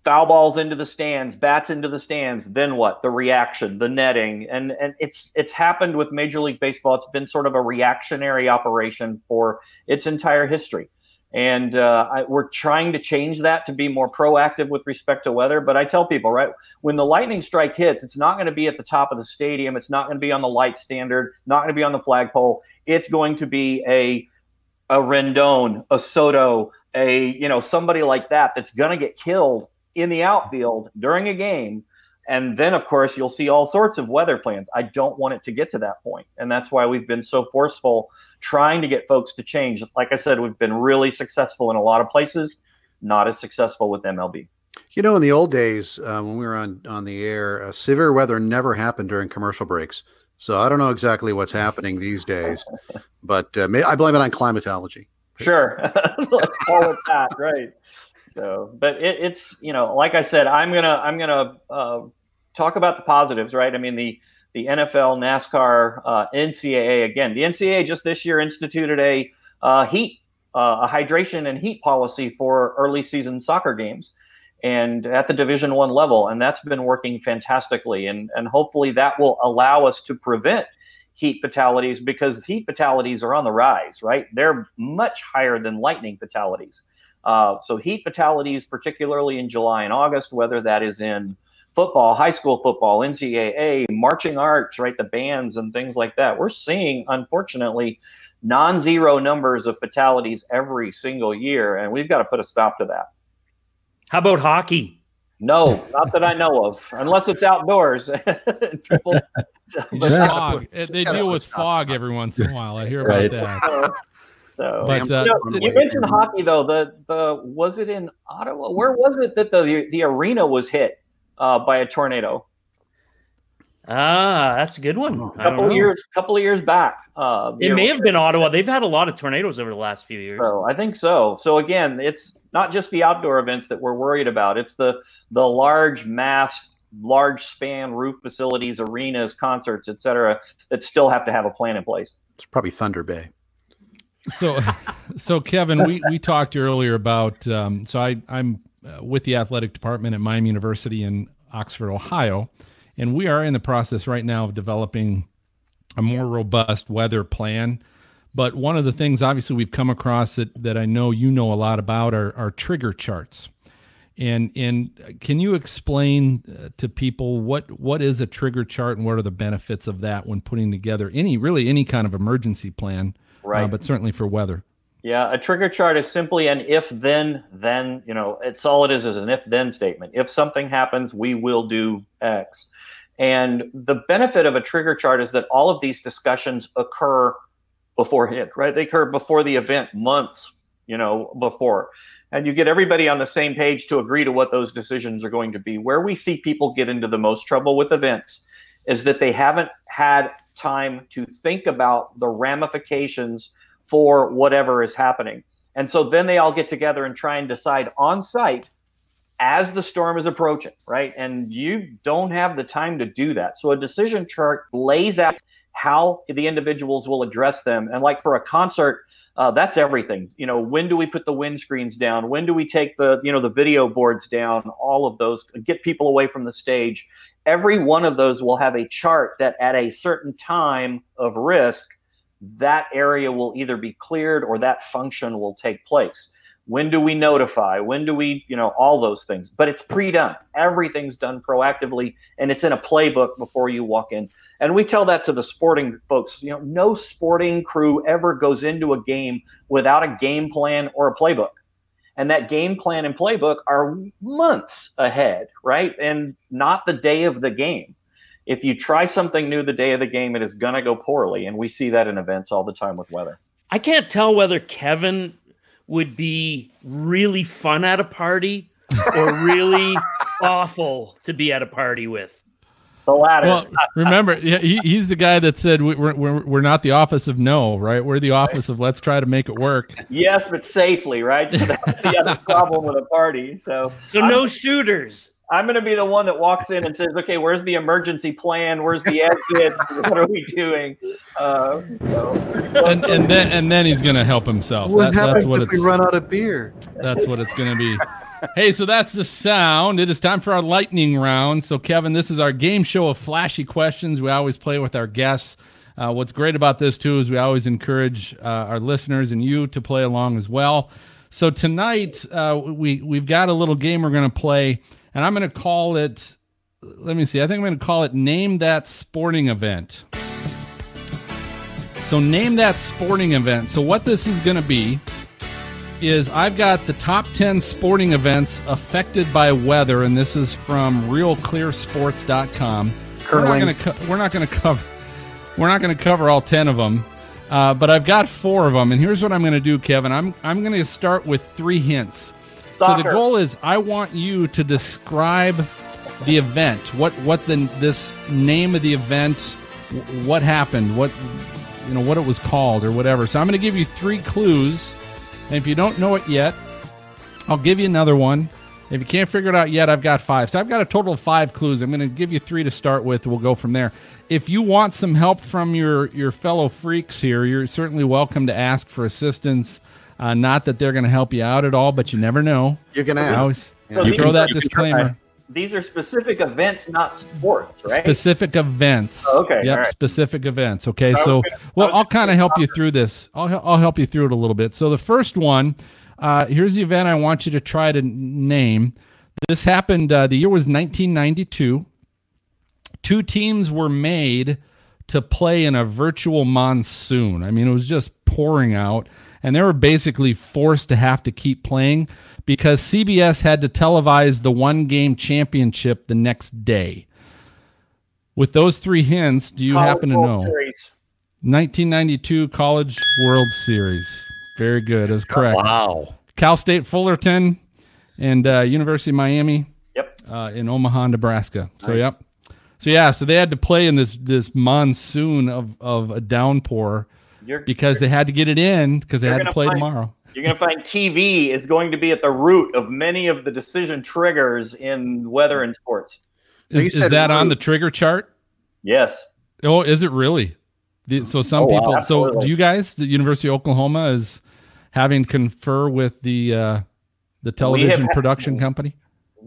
S6: Foul balls into the stands, bats into the stands. Then what? The reaction, the netting, and and it's it's happened with Major League Baseball. It's been sort of a reactionary operation for its entire history. And uh, I, we're trying to change that to be more proactive with respect to weather. But I tell people, right, when the lightning strike hits, it's not going to be at the top of the stadium. It's not going to be on the light standard, not going to be on the flagpole. It's going to be a a Rendon, a Soto, a you know somebody like that that's going to get killed in the outfield during a game and then, of course, you'll see all sorts of weather plans. I don't want it to get to that point. And that's why we've been so forceful trying to get folks to change. Like I said, we've been really successful in a lot of places, not as successful with MLB.
S5: You know, in the old days, uh, when we were on, on the air, uh, severe weather never happened during commercial breaks. So I don't know exactly what's happening these days, [LAUGHS] but uh, may, I blame it on climatology.
S6: Sure. [LAUGHS] Let's call it that. Right. So, but it, it's you know, like I said, I'm gonna I'm gonna uh, talk about the positives, right? I mean the the NFL, NASCAR, uh, NCAA again. The NCAA just this year instituted a uh, heat, uh, a hydration and heat policy for early season soccer games, and at the Division One level, and that's been working fantastically. And and hopefully that will allow us to prevent heat fatalities because heat fatalities are on the rise, right? They're much higher than lightning fatalities. Uh, so heat fatalities, particularly in July and August, whether that is in football, high school football, NCAA, marching arts, right? The bands and things like that. We're seeing, unfortunately, non zero numbers of fatalities every single year. And we've got to put a stop to that.
S3: How about hockey?
S6: No, not that I know of, unless it's outdoors. [LAUGHS] People, [LAUGHS]
S2: fog. They deal with fog every once in a while. I hear about that. [LAUGHS]
S6: So, but uh, you, know, you, mentioned hockey though. The the was it in Ottawa? Where was it that the the arena was hit uh, by a tornado?
S3: Ah, that's a good one.
S6: A couple years, couple of years back.
S3: Uh, it may have been Ottawa. They've had a lot of tornadoes over the last few years.
S6: So I think so. So again, it's not just the outdoor events that we're worried about. It's the the large mass, large span roof facilities, arenas, concerts, etc., that still have to have a plan in place.
S5: It's probably Thunder Bay.
S2: So, [LAUGHS] so Kevin, we we talked earlier about. Um, so I I'm uh, with the athletic department at Miami University in Oxford, Ohio and we are in the process right now of developing a more robust weather plan. But one of the things, obviously, we've come across that, that I know you know a lot about are, are trigger charts. And and can you explain uh, to people what what is a trigger chart and what are the benefits of that when putting together any really any kind of emergency plan, right? Uh, but certainly for weather.
S6: Yeah, a trigger chart is simply an if then then you know it's all it is is an if then statement. If something happens, we will do X. And the benefit of a trigger chart is that all of these discussions occur beforehand, right? They occur before the event, months, you know, before. And you get everybody on the same page to agree to what those decisions are going to be. Where we see people get into the most trouble with events is that they haven't had time to think about the ramifications for whatever is happening. And so then they all get together and try and decide on site as the storm is approaching, right? And you don't have the time to do that. So a decision chart lays out how the individuals will address them. And like for a concert, uh, that's everything. You know, when do we put the windscreens down? When do we take the you know the video boards down? All of those get people away from the stage. Every one of those will have a chart that at a certain time of risk, that area will either be cleared or that function will take place. When do we notify? When do we, you know, all those things? But it's pre done. Everything's done proactively and it's in a playbook before you walk in. And we tell that to the sporting folks. You know, no sporting crew ever goes into a game without a game plan or a playbook. And that game plan and playbook are months ahead, right? And not the day of the game. If you try something new the day of the game, it is going to go poorly. And we see that in events all the time with weather.
S3: I can't tell whether Kevin would be really fun at a party or really [LAUGHS] awful to be at a party with?
S6: The latter. Well,
S2: remember, he, he's the guy that said we're, we're, we're not the office of no, right? We're the office of let's try to make it work.
S6: Yes, but safely, right? So that's the other [LAUGHS] problem with a party. So,
S3: so no shooters.
S6: I'm going to be the one that walks in and says, "Okay, where's the emergency plan? Where's the exit? what are we doing?" Uh,
S2: so. and, and then and then he's going to help himself.
S5: What that, happens what if we run out of beer?
S2: That's what it's going to be. hey, so that's the sound. It is time for our lightning round. So, Kevin, this is our game show of flashy questions. We always play with our guests. Uh, what's great about this too is we always encourage uh, our listeners and you to play along as well. So tonight uh, we we've got a little game we're going to play and I'm going to call it. Let me see. I think I'm going to call it "Name That Sporting Event." So name that sporting event. So what this is going to be is I've got the top 10 sporting events affected by weather, and this is from RealClearSports.com. Curling. We're not going to we're not going to cover we're not going to cover all 10 of them, uh, but I've got four of them. And here's what I'm going to do, Kevin. I'm I'm going to start with three hints. Soccer. So the goal is I want you to describe the event. What what the this name of the event, what happened, what you know, what it was called or whatever. So I'm going to give you three clues. And if you don't know it yet, I'll give you another one. If you can't figure it out yet, I've got five. So I've got a total of five clues. I'm going to give you three to start with. We'll go from there. If you want some help from your your fellow freaks here, you're certainly welcome to ask for assistance. Uh, not that they're going to help you out at all, but you never know.
S5: You can ask.
S2: Always, so you throw that disclaimer.
S6: These are specific events, not sports, right?
S2: Specific events.
S6: Oh, okay.
S2: Yep. Right. Specific events. Okay. So, well, I'll kind of help you through this. I'll I'll help you through it a little bit. So the first one, uh, here's the event I want you to try to name. This happened. Uh, the year was 1992. Two teams were made to play in a virtual monsoon. I mean, it was just pouring out, and they were basically forced to have to keep playing because CBS had to televise the one game championship the next day. With those three hints, do you
S6: College
S2: happen to
S6: World
S2: know?
S6: Series.
S2: 1992 College World Series. Very good. That's correct.
S4: Wow.
S2: Cal State Fullerton and uh, University of Miami
S6: Yep.
S2: uh, in Omaha, Nebraska. So yep. So yeah, so they had to play in this this monsoon of of a downpour
S6: You're
S2: because they had to get it in because they had to play
S6: find-
S2: tomorrow.
S6: You're going to find TV is going to be at the root of many of the decision triggers in weather and sports.
S2: Is, is
S5: said
S2: that on the trigger chart?
S6: Yes.
S2: Oh, is it really? The- So some
S6: Oh, wow,
S2: people. So do you guys? The University of Oklahoma is having confer with the uh, the television
S6: had-
S2: production company.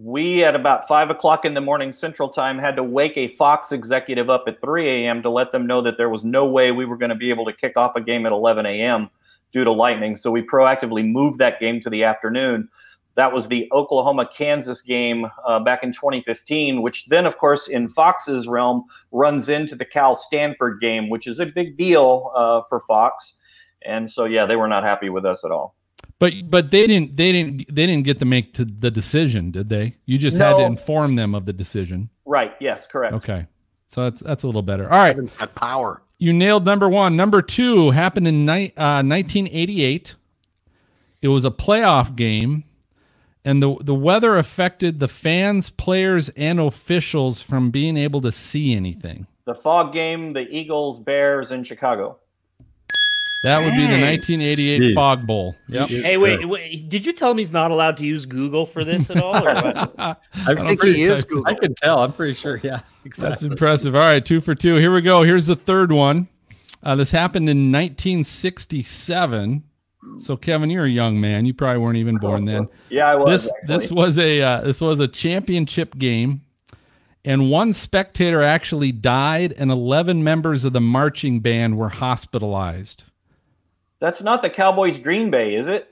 S6: We, at about five o'clock in the morning Central Time, had to wake a Fox executive up at 3 a.m. to let them know that there was no way we were going to be able to kick off a game at 11 a.m. due to lightning. So we proactively moved that game to the afternoon. That was the Oklahoma Kansas game uh, back in 2015, which then, of course, in Fox's realm, runs into the Cal Stanford game, which is a big deal uh, for Fox. And so, yeah, they were not happy with us at all.
S2: But but they didn't they didn't they didn't get to make to the decision, did they? You just had to inform them of the decision.
S6: Right. Yes, correct.
S2: Okay. So that's that's a little better. All right.
S5: Kevin's got power.
S2: You nailed number one. Number two happened in ni- uh, 1988. It was a playoff game, and the the weather affected the fans, players, and officials from being able to see anything.
S6: The fog game, the Eagles, Bears in Chicago.
S2: That would be the 1988
S4: Jeez.
S2: Fog Bowl. Yep.
S3: Hey, wait, wait, did you tell him he's not allowed to use Google for this at all? Or what? [LAUGHS]
S4: I
S5: I think he is Google.
S4: I can tell. I'm pretty sure. Yeah, [LAUGHS]
S2: That's impressive. All right, two for two. Here we go. Here's the third one. Uh, this happened in 1967. So, Kevin, you're a young man. You probably weren't even born then. [LAUGHS]
S6: Yeah, I was.
S2: this
S6: actually.
S2: this was a uh, this was a championship game, and one spectator actually died, and 11 members of the marching band were hospitalized.
S6: That's not the Cowboys Green Bay, is it?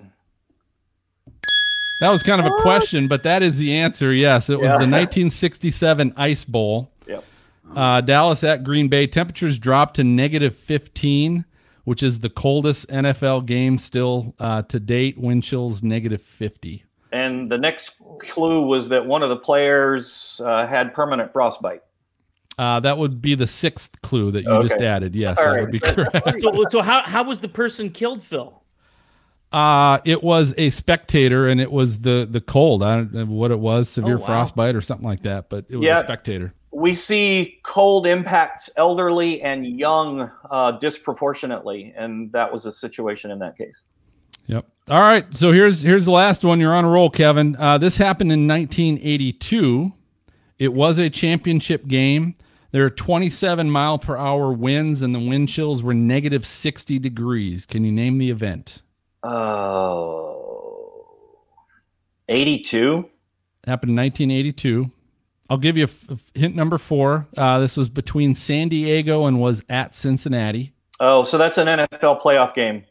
S2: That was kind of a question, but that is the answer. Yes, it was
S6: Yeah.
S2: the [LAUGHS] 1967 Ice Bowl.
S6: Yep.
S2: Uh, Dallas at Green Bay. Temperatures dropped to negative 15, which is the coldest NFL game still uh, to date. Wind chills negative 50.
S6: And the next clue was that one of the players uh, had permanent frostbite.
S2: Uh, that would be the sixth clue that you just added. Yes,
S6: All
S2: that
S6: right.
S2: would be correct.
S3: so, so how how was the person killed, Phil?
S2: Uh, it was a spectator, and it was the the cold. I don't know what it was, severe
S3: Oh, wow.
S2: frostbite or something like that. But it was
S6: Yeah.
S2: a spectator.
S6: We see cold impacts elderly and young uh, disproportionately, and that was a situation in that case.
S2: Yep. All right. So here's here's the last one. You're on a roll, Kevin. Uh, this happened in 1982. It was a championship game. There are 27 mile per hour winds, and the wind chills were negative 60 degrees. Can you name the event?
S6: Oh, 82.
S2: Happened in 1982. I'll give you f- hint number four. Uh, this was between San Diego and was at Cincinnati.
S6: Oh, so that's an NFL playoff game.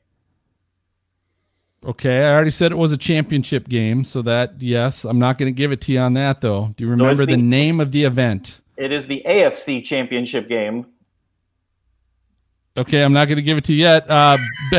S2: Okay, I already said it was a championship game, so that yes, I'm not going to give it to you on that though. Do you remember
S6: the-
S2: the name of the event?
S6: It is the AFC championship game.
S2: Okay, I'm not going to give it to you yet. Uh, [LAUGHS]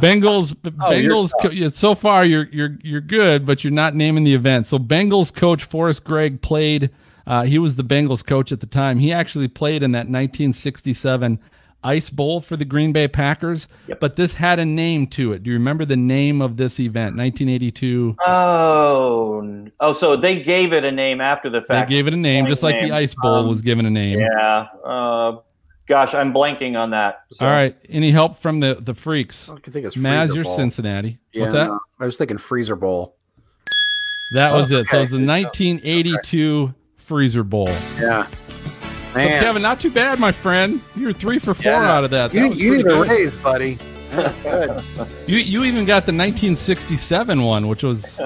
S2: Bengals,
S4: Oh,
S2: Bengals. Co- yeah, so far, you're you're you're good, but you're not naming the event. So Bengals coach Forrest Gregg played. Uh, he was the Bengals coach at the time. He actually played in that 1967 Ice Bowl for the Green Bay Packers.
S6: Yep.
S2: But this had a name to it. Do you remember the name of this event? 1982.
S6: Oh, oh, so they gave it a name after the fact.
S2: They gave it a name, just like
S6: name.
S2: the Ice Bowl
S6: Um,
S2: was given a name.
S6: Yeah. Uh, gosh, I'm blanking on that. So-
S2: All right. Any help from the the freaks?
S5: I think it's
S2: Maz,
S5: Freezer
S2: you're Cincinnati.
S5: Yeah,
S2: What's that?
S5: I was thinking Freezer Bowl.
S2: That was it. So it was the 1982 Freezer Bowl.
S5: Yeah.
S2: So Kevin, not too bad, my friend. You were three for four
S5: Yeah.
S2: out of that. That
S5: you,
S2: was
S5: you
S2: pretty
S5: need a raise, buddy. [LAUGHS] Good.
S2: You you even got the 1967 one, which was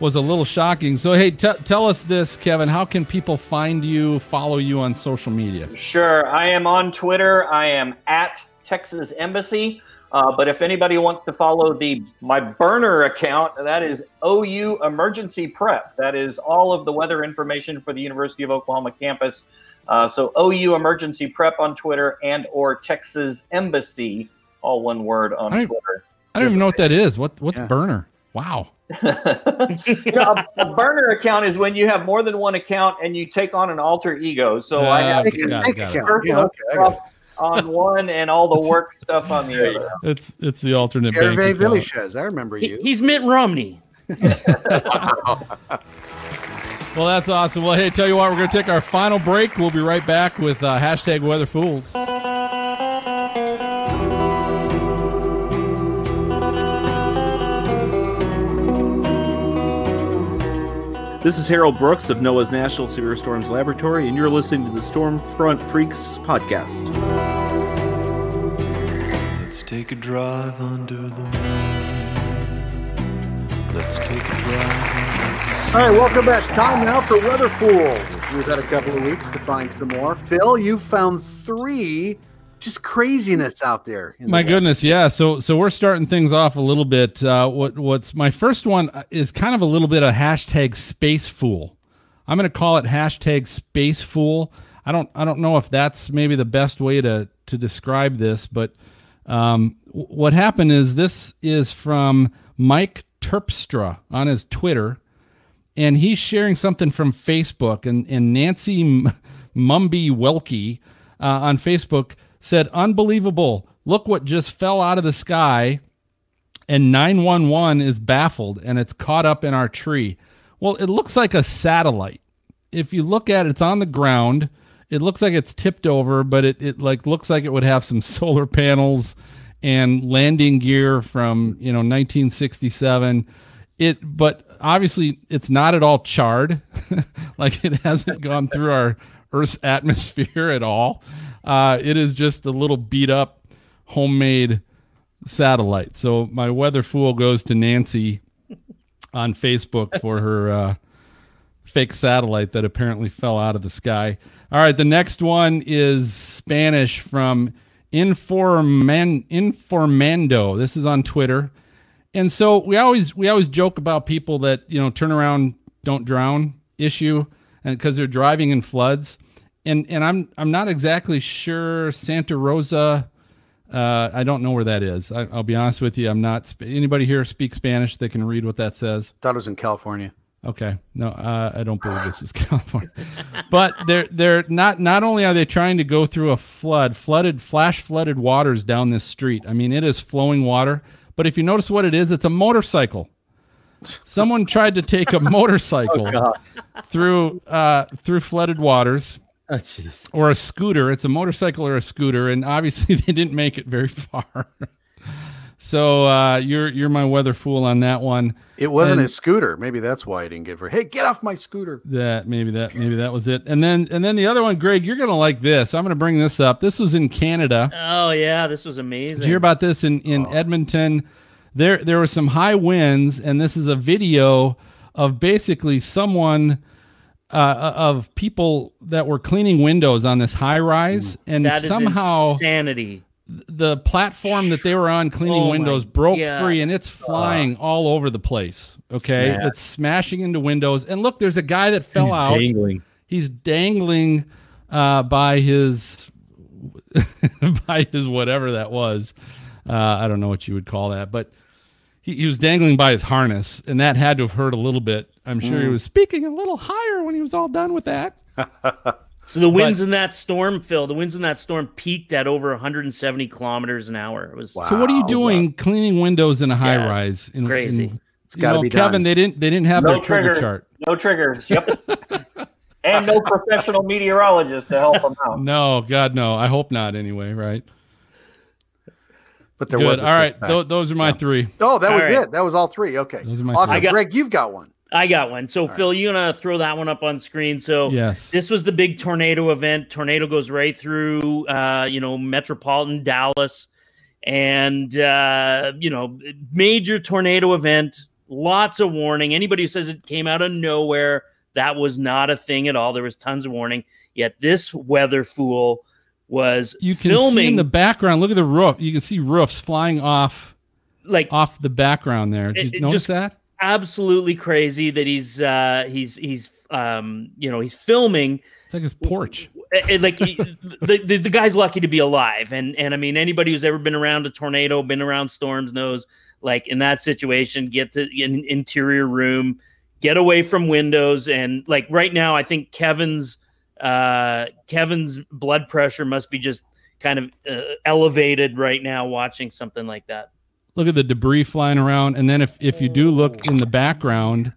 S2: was a little shocking. So hey, t- tell us this, Kevin. How can people find you, follow you on social media?
S6: Sure. I am on Twitter. I am at Texas Embassy. Uh, but if anybody wants to follow the my burner account, that is OU Emergency Prep. That is all of the weather information for the University of Oklahoma campus. Uh, so OU Emergency Prep on Twitter and or Texas Embassy, all one word on
S2: I
S6: Twitter.
S2: I don't even know what that is. What what's yeah. burner? Wow.
S6: you know, a, a, burner account is when you have more than one account and you take on an alter ego. So uh, I have
S5: got, got yeah,
S6: okay, on one and all the work stuff on the other.
S2: It's it's the alternate.
S5: Hervé Villechaize, I remember you.
S3: He, he's Mitt Romney. [LAUGHS] [LAUGHS]
S2: well, that's awesome. Well, hey, tell you what, we're going to take our final break. We'll be right back with uh, hashtag Weather Fools.
S7: This is Harold Brooks of NOAA's National Severe Storms Laboratory, and you're listening to the Stormfront Freaks podcast.
S8: Let's take a drive under the moon. Let's take a drive.
S5: All right, welcome back. Time now for Weather Fools. We've had a couple of weeks to find some more. Phil, you found three just craziness out there.
S2: My the goodness, yeah. So so we're starting things off a little bit. Uh, what what's my first one is kind of a little bit of hashtag space fool. I'm going to call it hashtag space fool. I don't I don't know if that's maybe the best way to to describe this, but um, what happened is this is from Mike Terpstra on his Twitter, and he's sharing something from Facebook, and and Nancy Mumby Welke uh, on Facebook said, Unbelievable. Look what just fell out of the sky. And 911 is baffled and it's caught up in our tree. Well, it looks like a satellite. If you look at it, it's on the ground. It looks like it's tipped over, but it, it like looks like it would have some [LAUGHS] solar panels and landing gear from, you know, 1967. It but obviously it's not at all charred. [LAUGHS] like it hasn't gone through our Earth's atmosphere at all. Uh, it is just a little beat up homemade satellite. So my weather fool goes to Nancy on Facebook for her uh, fake satellite that apparently fell out of the sky. All right, the next one is Spanish from Informan Informando. This is on Twitter. And so we always we always joke about people that, you know, turn around, don't drown issue and because they're driving in floods and and I'm I'm not exactly sure Santa Rosa. Uh, I don't know where that is. I, will be honest with you. I'm not. Anybody here speak Spanish that can read what that says?
S5: Thought it was in California.
S2: Okay, no, uh, I don't believe this is [LAUGHS] California. but they're they're not. Not only are they trying to go through a flood, flooded, flash flooded waters down this street. I mean, it is flowing water. But if you notice what it is, it's a motorcycle. Someone tried to take a [LAUGHS] motorcycle oh, through uh, through flooded waters
S4: Oh,
S2: or a scooter. It's a motorcycle or a scooter, and obviously [LAUGHS] they didn't make it very far. So uh, you're you're my weather fool on that one.
S5: It wasn't and a scooter. Maybe that's why I didn't get for. Hey, get off my scooter.
S2: That maybe that maybe that was it. And then and then the other one, Greg, you're gonna like this. I'm gonna bring this up. This was in Canada.
S3: Oh yeah, this was amazing.
S2: Did you hear about this in in oh. Edmonton? There there were some high winds, and this is a video of basically someone uh, of people that were cleaning windows on this high rise, and somehow
S3: insanity.
S2: The platform that they were on cleaning oh windows broke God. free, and it's flying uh, all over the place. Okay, smash. it's smashing into windows. And look, there's a guy that fell
S4: He's
S2: out.
S4: Dangling.
S2: He's dangling uh, by his [LAUGHS] by his whatever that was. Uh, I don't know what you would call that, but he, he was dangling by his harness, and that had to have hurt a little bit. I'm sure mm. he was speaking a little higher when he was all done with that. [LAUGHS]
S3: so the winds but, in that storm, Phil, the winds in that storm peaked at over 170 kilometers an hour. It was
S2: wow. so. What are you doing, wow. cleaning windows in a high yeah, rise? In,
S3: crazy.
S2: In, it's got to be Kevin. Done. They didn't. They didn't have no their trigger, trigger chart.
S6: No triggers. Yep. [LAUGHS] and no professional meteorologist to help them out. [LAUGHS]
S2: No, God, no. I hope not. Anyway, right?
S5: But there
S2: Good. All right, Th- those are my yeah. three.
S5: Oh, that all was right. it. That was all three. Okay,
S2: those are my
S5: awesome. Got, Greg, you've got one.
S3: I got one. So, all Phil, right. you gonna throw that one up on screen? So,
S2: yes,
S3: this was the big tornado event. Tornado goes right through, uh, you know, metropolitan Dallas, and uh, you know, major tornado event. Lots of warning. Anybody who says it came out of nowhere, that was not a thing at all. There was tons of warning. Yet this weather fool was
S2: You can
S3: filming
S2: see in the background. Look at the roof. You can see roofs flying off
S3: like
S2: off the background there. Did
S3: It-
S2: you notice
S3: just-
S2: that?
S3: Absolutely crazy that he's uh he's he's um you know he's filming.
S2: It's like his porch.
S3: Like the, the the guy's lucky to be alive. And and i mean anybody who's ever been around a tornado been around storms knows like in that situation get to an interior room get away from windows. And like right now i think kevin's uh kevin's blood pressure must be just kind of uh, elevated right now watching something like that
S2: Look at the debris flying around, and then if if you do look in the background,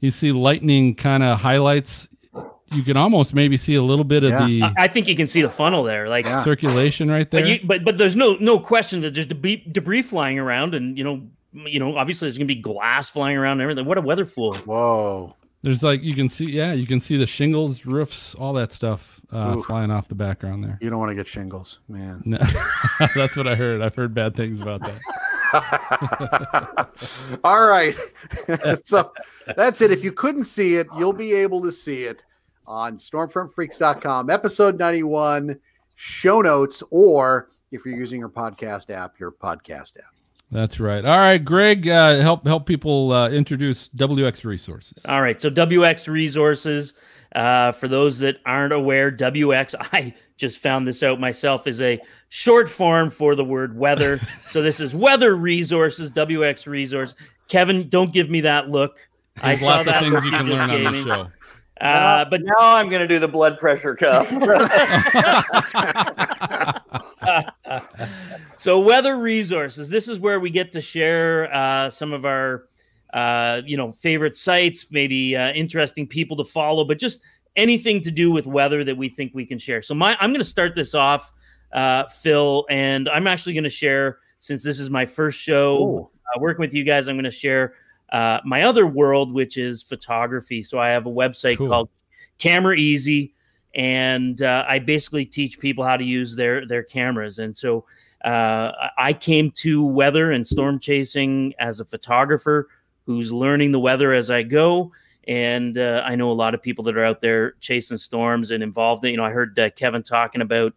S2: you see lightning kind of highlights. You can almost maybe see a little bit of
S5: Yeah.
S2: the
S3: I, I think you can see the funnel there like
S5: Yeah.
S2: circulation right there.
S3: But, you, but but there's no no question that there's debris, debris flying around, and you know you know obviously there's gonna be glass flying around and everything. What a weather fool!
S5: Whoa.
S2: There's like you can see, yeah, you can see the shingles, roofs, all that stuff uh,
S5: Oof.
S2: flying off the background there.
S5: You don't want to get shingles, man.
S2: No, [LAUGHS] that's what I heard. I've heard bad things about that. [LAUGHS] [LAUGHS]
S5: All right. [LAUGHS] so that's it. If you couldn't see it, you'll be able to see it on stormfrontfreaks.com, episode 91, show notes, or if you're using your podcast app, your podcast app.
S2: That's right. All right, Greg, uh, help help people uh, introduce WX resources.
S3: All right, so WX Resources. Uh, for those that aren't aware, WX, [LAUGHS] I just found this out myself, is a short form for the word weather. [LAUGHS] so this is Weather Resources, WX Resource. Kevin, don't give me that look.
S2: There's
S3: saw
S2: lots of things you can
S3: just
S2: learn on
S3: gave
S2: the show.
S3: Uh, but
S6: now I'm going to do the blood pressure cuff. [LAUGHS]
S3: so weather resources this is where we get to share uh, some of our uh, you know favorite sites maybe uh, interesting people to follow but just anything to do with weather that we think we can share so my i'm going to start this off uh, phil and i'm actually going to share since this is my first show uh, working with you guys i'm going to share uh, my other world which is photography so i have a website
S2: Cool.
S3: called camera easy and uh, I basically teach people how to use their their cameras. And so uh, I came to weather and storm chasing as a photographer who's learning the weather as I go. And uh, I know a lot of people that are out there chasing storms and involved. In, you know, I heard uh, Kevin talking about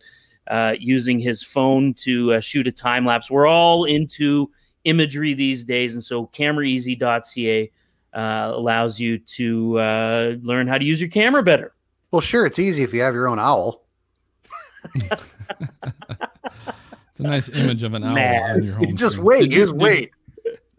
S3: uh, using his phone to uh, shoot a time lapse. We're all into imagery these days, and so CameraEasy.ca uh, allows you to uh, learn how to use your camera better.
S5: Well, sure, it's easy if you have your own owl. [LAUGHS]
S2: It's a nice image of an owl
S3: Man.
S2: on your home.
S5: You [LAUGHS] just
S2: screen.
S5: wait,
S2: Did you-
S5: just
S2: did-
S5: wait.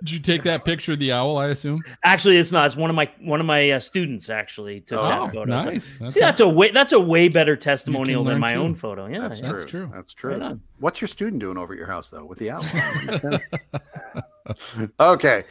S2: Did you take that picture of the owl? I assume.
S3: Actually, it's not. It's one of my one of my uh, students actually took
S2: Oh,
S3: that photo. So-
S2: nice.
S3: See,
S2: Okay.
S3: that's a way that's a way better testimonial than my
S2: too.
S3: own photo. Yeah,
S5: That's,
S3: yeah.
S5: true.
S2: that's true.
S5: That's true.
S3: Right.
S5: What's your student doing over at your house though with the owl? [LAUGHS] [LAUGHS] okay,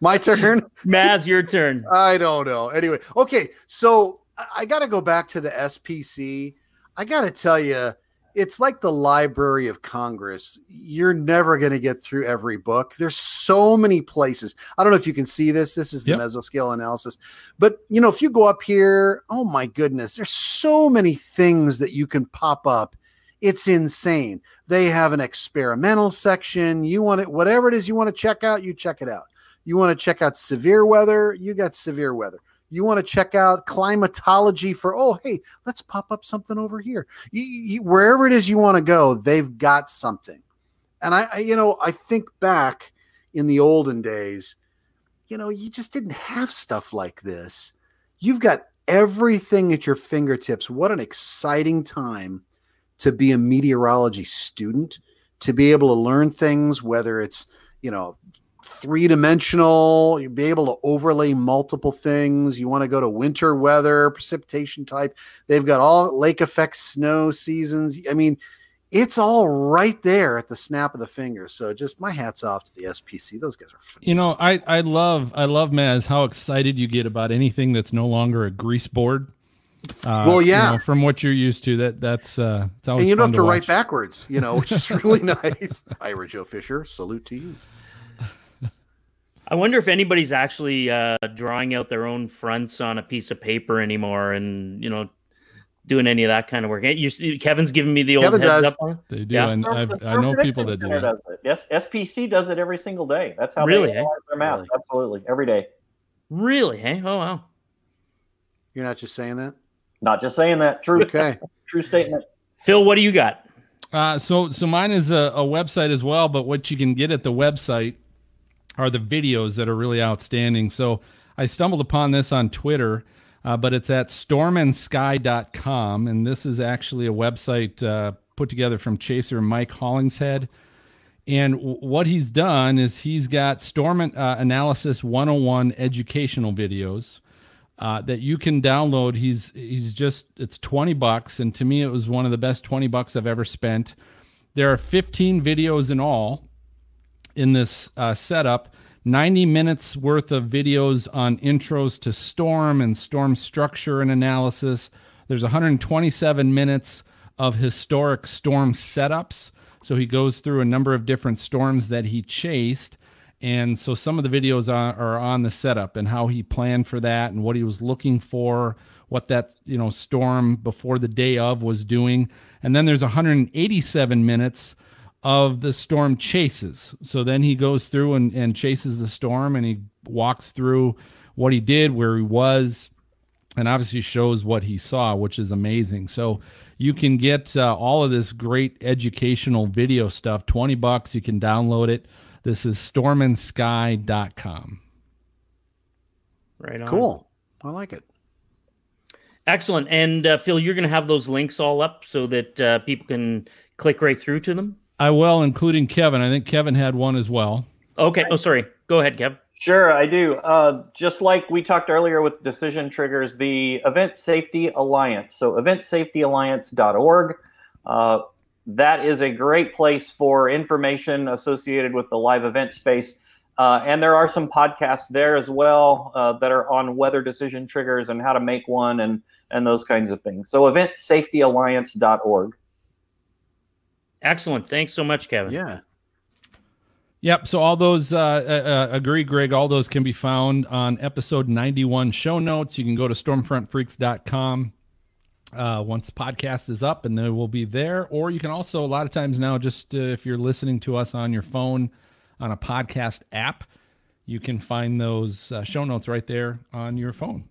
S5: my turn.
S3: Maz, your turn.
S5: I don't know. Anyway, okay, so I, I got to go back to the SPC. I got to tell you, it's like the Library of Congress. You're never going to get through every book. There's so many places. I don't know if you can see this. This is the
S2: Yep.
S5: mesoscale analysis. But, you know, if you go up here, oh my goodness, there's so many things that you can pop up. It's insane. They have an experimental section. You want it, whatever it is you want to check out, you check it out. You want to check out severe weather, you got severe weather. You want to check out climatology for, oh, hey, let's pop up something over here. You, you, wherever it is you want to go, they've got something. And I, I, you know, I think back in the olden days, you know, you just didn't have stuff like this. You've got everything at your fingertips. What an exciting time to be a meteorology student, to be able to learn things, whether it's, you know, three dimensional, you'll be able to overlay multiple things. You want to go to winter weather, precipitation type. They've got all lake effect snow seasons. I mean, it's all right there at the snap of the finger. So just my hats off to the SPC. Those guys are phenomenal.
S2: You know, I I love I love Maz how excited you get about anything that's no longer a grease board. Uh,
S5: Well,
S2: you
S5: yeah.
S2: know, from what you're used to, that that's uh, it's always
S5: And you don't have to write backwards, you know, which is [LAUGHS] really [LAUGHS] nice. Ira Joe Fisher, salute to you.
S3: I wonder if anybody's actually uh, drawing out their own fronts on a piece of paper anymore, and you know, doing any of that kind of work. You, Kevin's giving me the old
S5: Kevin
S3: heads
S5: does.
S3: up on.
S2: They do,
S3: Yeah.
S2: and I've, I know people that do that.
S6: it. Yes, SPC does it every single day. That's how
S3: Really,
S6: they
S3: eh?
S6: analyze their maps.
S5: Really?
S6: Absolutely, every day.
S3: Really? Hey, oh wow.
S5: You're not just saying that?
S6: Not just saying that. True,
S5: Okay. [LAUGHS]
S6: true statement.
S3: Phil, what do you got?
S2: Uh, so so mine is a, a website as well, but what you can get at the website are the videos that are really outstanding. So I stumbled upon this on Twitter, uh, but it's at stormandsky.com. And this is actually a website uh, put together from Chaser Mike Hollingshead. And w- what he's done is he's got Storm uh, Analysis 101 educational videos. Uh, that you can download. He's he's just it's 20 bucks, and to me it was one of the best 20 bucks I've ever spent. There are 15 videos in all in this uh, setup. 90 minutes worth of videos on intros to Storm and Storm structure and analysis. There's 127 minutes of historic Storm setups. So he goes through a number of different storms that he chased and so some of the videos are, on the setup and how he planned for that and what he was looking for, what that you know storm before the day of was doing. And then there's 187 minutes of the storm chases. So then he goes through and, and chases the storm and he walks through what he did, where he was, and obviously shows what he saw, which is amazing. So you can get uh, all of this great educational video stuff 20 bucks you can download it this is stormandsky.com.
S3: Right on.
S5: Cool. I like it.
S3: Excellent. And uh, Phil, you're going to have those links all up so that uh, people can click right through to them?
S2: I will, including Kevin. I think Kevin had one as well.
S3: Okay. Oh, sorry. Go ahead, Kev.
S6: Sure, I do. Uh, just like we talked earlier with decision triggers, the Event Safety Alliance. So, eventsafetyalliance.org. Uh, that is a great place for information associated with the live event space. Uh, and there are some podcasts there as well uh, that are on weather decision triggers and how to make one and, and those kinds of things. So eventsafetyalliance.org.
S3: Excellent. Thanks so much, Kevin.
S5: Yeah.
S2: Yep. So all those, uh, uh, uh agree, Greg, all those can be found on episode 91 show notes. You can go to stormfrontfreaks.com uh, once the podcast is up, and they will be there. Or you can also, a lot of times now, just uh, if you're listening to us on your phone on a podcast app, you can find those uh, show notes right there on your phone.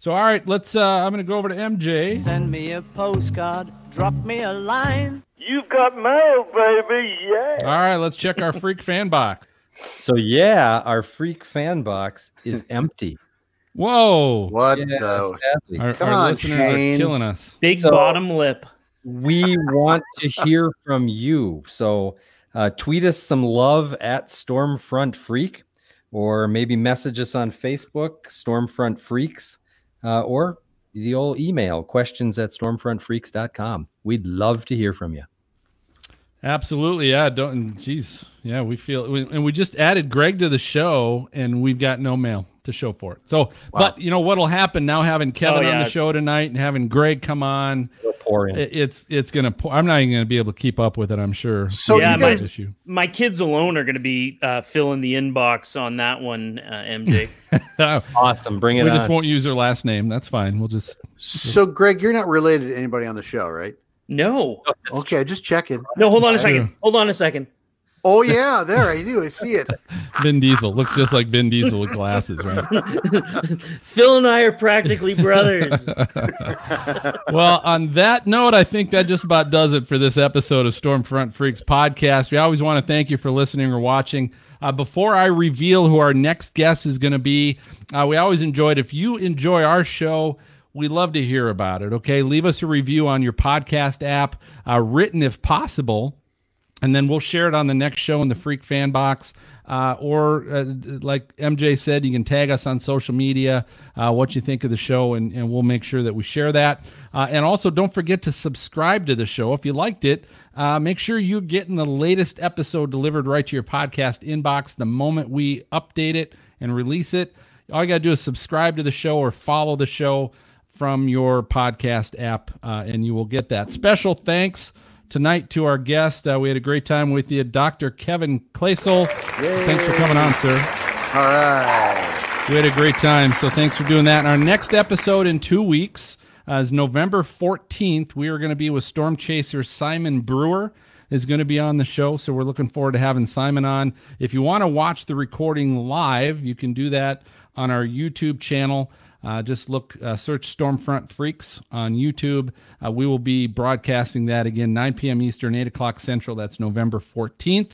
S2: So, all right, let's. Uh, I'm going to go over to MJ.
S9: Send me a postcard, drop me a line.
S10: You've got mail, baby. Yeah.
S2: All right, let's check our freak fan box.
S4: So, yeah, our freak fan box is empty.
S2: Whoa!
S5: What
S4: Yeah,
S5: the?
S4: sadly.
S2: Our,
S5: Come
S2: our
S5: on,
S2: listeners
S5: Shane.
S2: are killing us.
S3: Big
S4: So-
S3: bottom lip.
S4: we want to hear from you. So uh, tweet us some love at Stormfront Freak, or maybe message us on Facebook, Stormfront Freaks, uh, or the old email questions at stormfrontfreaks.com. We'd love to hear from you.
S2: Absolutely, yeah. Don't, jeez, yeah. We feel, we, and we just added Greg to the show, and we've got no mail to show for it. So, but you know what'll happen now? Having Kevin
S3: Oh,
S2: on the show tonight and having Greg come on,
S4: We'll pour in.
S2: it's it's gonna. Pour, I'm not even gonna be able to keep up with it. I'm sure.
S5: So
S3: Yeah,
S5: you
S3: my-
S5: guys,
S2: issue.
S3: My kids alone are going to be uh, filling the inbox on that one, uh, MJ. [LAUGHS] [LAUGHS]
S4: awesome. Bring it
S2: we
S4: on.
S2: just won't use their last name. That's fine. We'll just.
S5: so Greg, you're not related to anybody on the show, right?
S3: no.
S5: Okay, just checking.
S3: No, hold on a second. Hold on a second.
S5: Oh yeah, there I do. I see it. [LAUGHS]
S2: Vin Diesel looks just like Vin Diesel with glasses, right? [LAUGHS]
S3: Phil and I are practically brothers. [LAUGHS]
S2: well, on that note, I think that just about does it for this episode of Stormfront Freaks podcast. We always want to thank you for listening or watching. Uh, before I reveal who our next guest is going to be, uh, we always enjoyed if you enjoy our show. We love to hear about it. Okay, leave us a review on your podcast app, uh, written if possible and then we'll share it on the next show in the Freak Fan Box. Uh, or, uh, like MJ said, you can tag us on social media uh, what you think of the show, and, and we'll make sure that we share that. Uh, and also, don't forget to subscribe to the show if you liked it. Uh, make sure you're getting the latest episode delivered right to your podcast inbox the moment we update it and release it. All you got to do is subscribe to the show or follow the show from your podcast app, uh, and you will get that. Special thanks tonight to our guest. Uh, we had a great time with you, Dr. Kevin Kloesel. Thanks for coming on, sir.
S5: All right.
S2: We had a great time, so thanks for doing that. And our next episode in two weeks uh, is November 14th. We are going to be with Storm Chaser Simon Brewer is going to be on the show, so we're looking forward to having Simon on. If you want to watch the recording live, you can do that on our YouTube channel. Uh, just look, uh, search Stormfront Freaks on YouTube. Uh, we will be broadcasting that again, 9 p.m. Eastern, 8 o'clock Central. That's November 14th.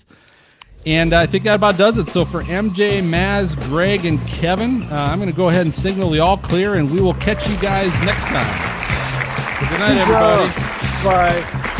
S2: And I think that about does it. So for MJ, Maz, Greg, and Kevin, uh, I'm going to go ahead and signal the all clear, and we will catch you guys next time. So good night, everybody.
S11: Bye.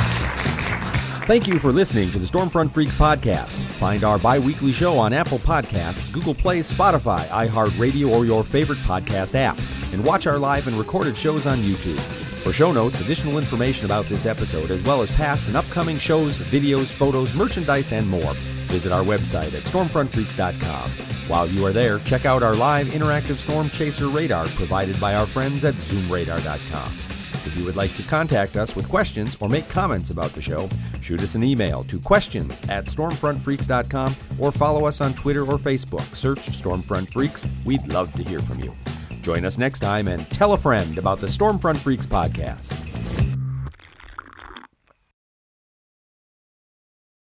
S4: Thank you for listening to the Stormfront Freaks podcast. Find our bi weekly show on Apple Podcasts, Google Play, Spotify, iHeartRadio, or your favorite podcast app. And watch our live and recorded shows on YouTube. For show notes, additional information about this episode, as well as past and upcoming shows, videos, photos, merchandise, and more, visit our website at stormfrontfreaks.com. While you are there, check out our live interactive storm chaser radar provided by our friends at zoomradar.com. If you would like to contact us with questions or make comments about the show, shoot us an email to questions at stormfrontfreaks.com or follow us on Twitter or Facebook. Search Stormfront Freaks. We'd love to hear from you. Join us next time and tell a friend about the Stormfront Freaks podcast.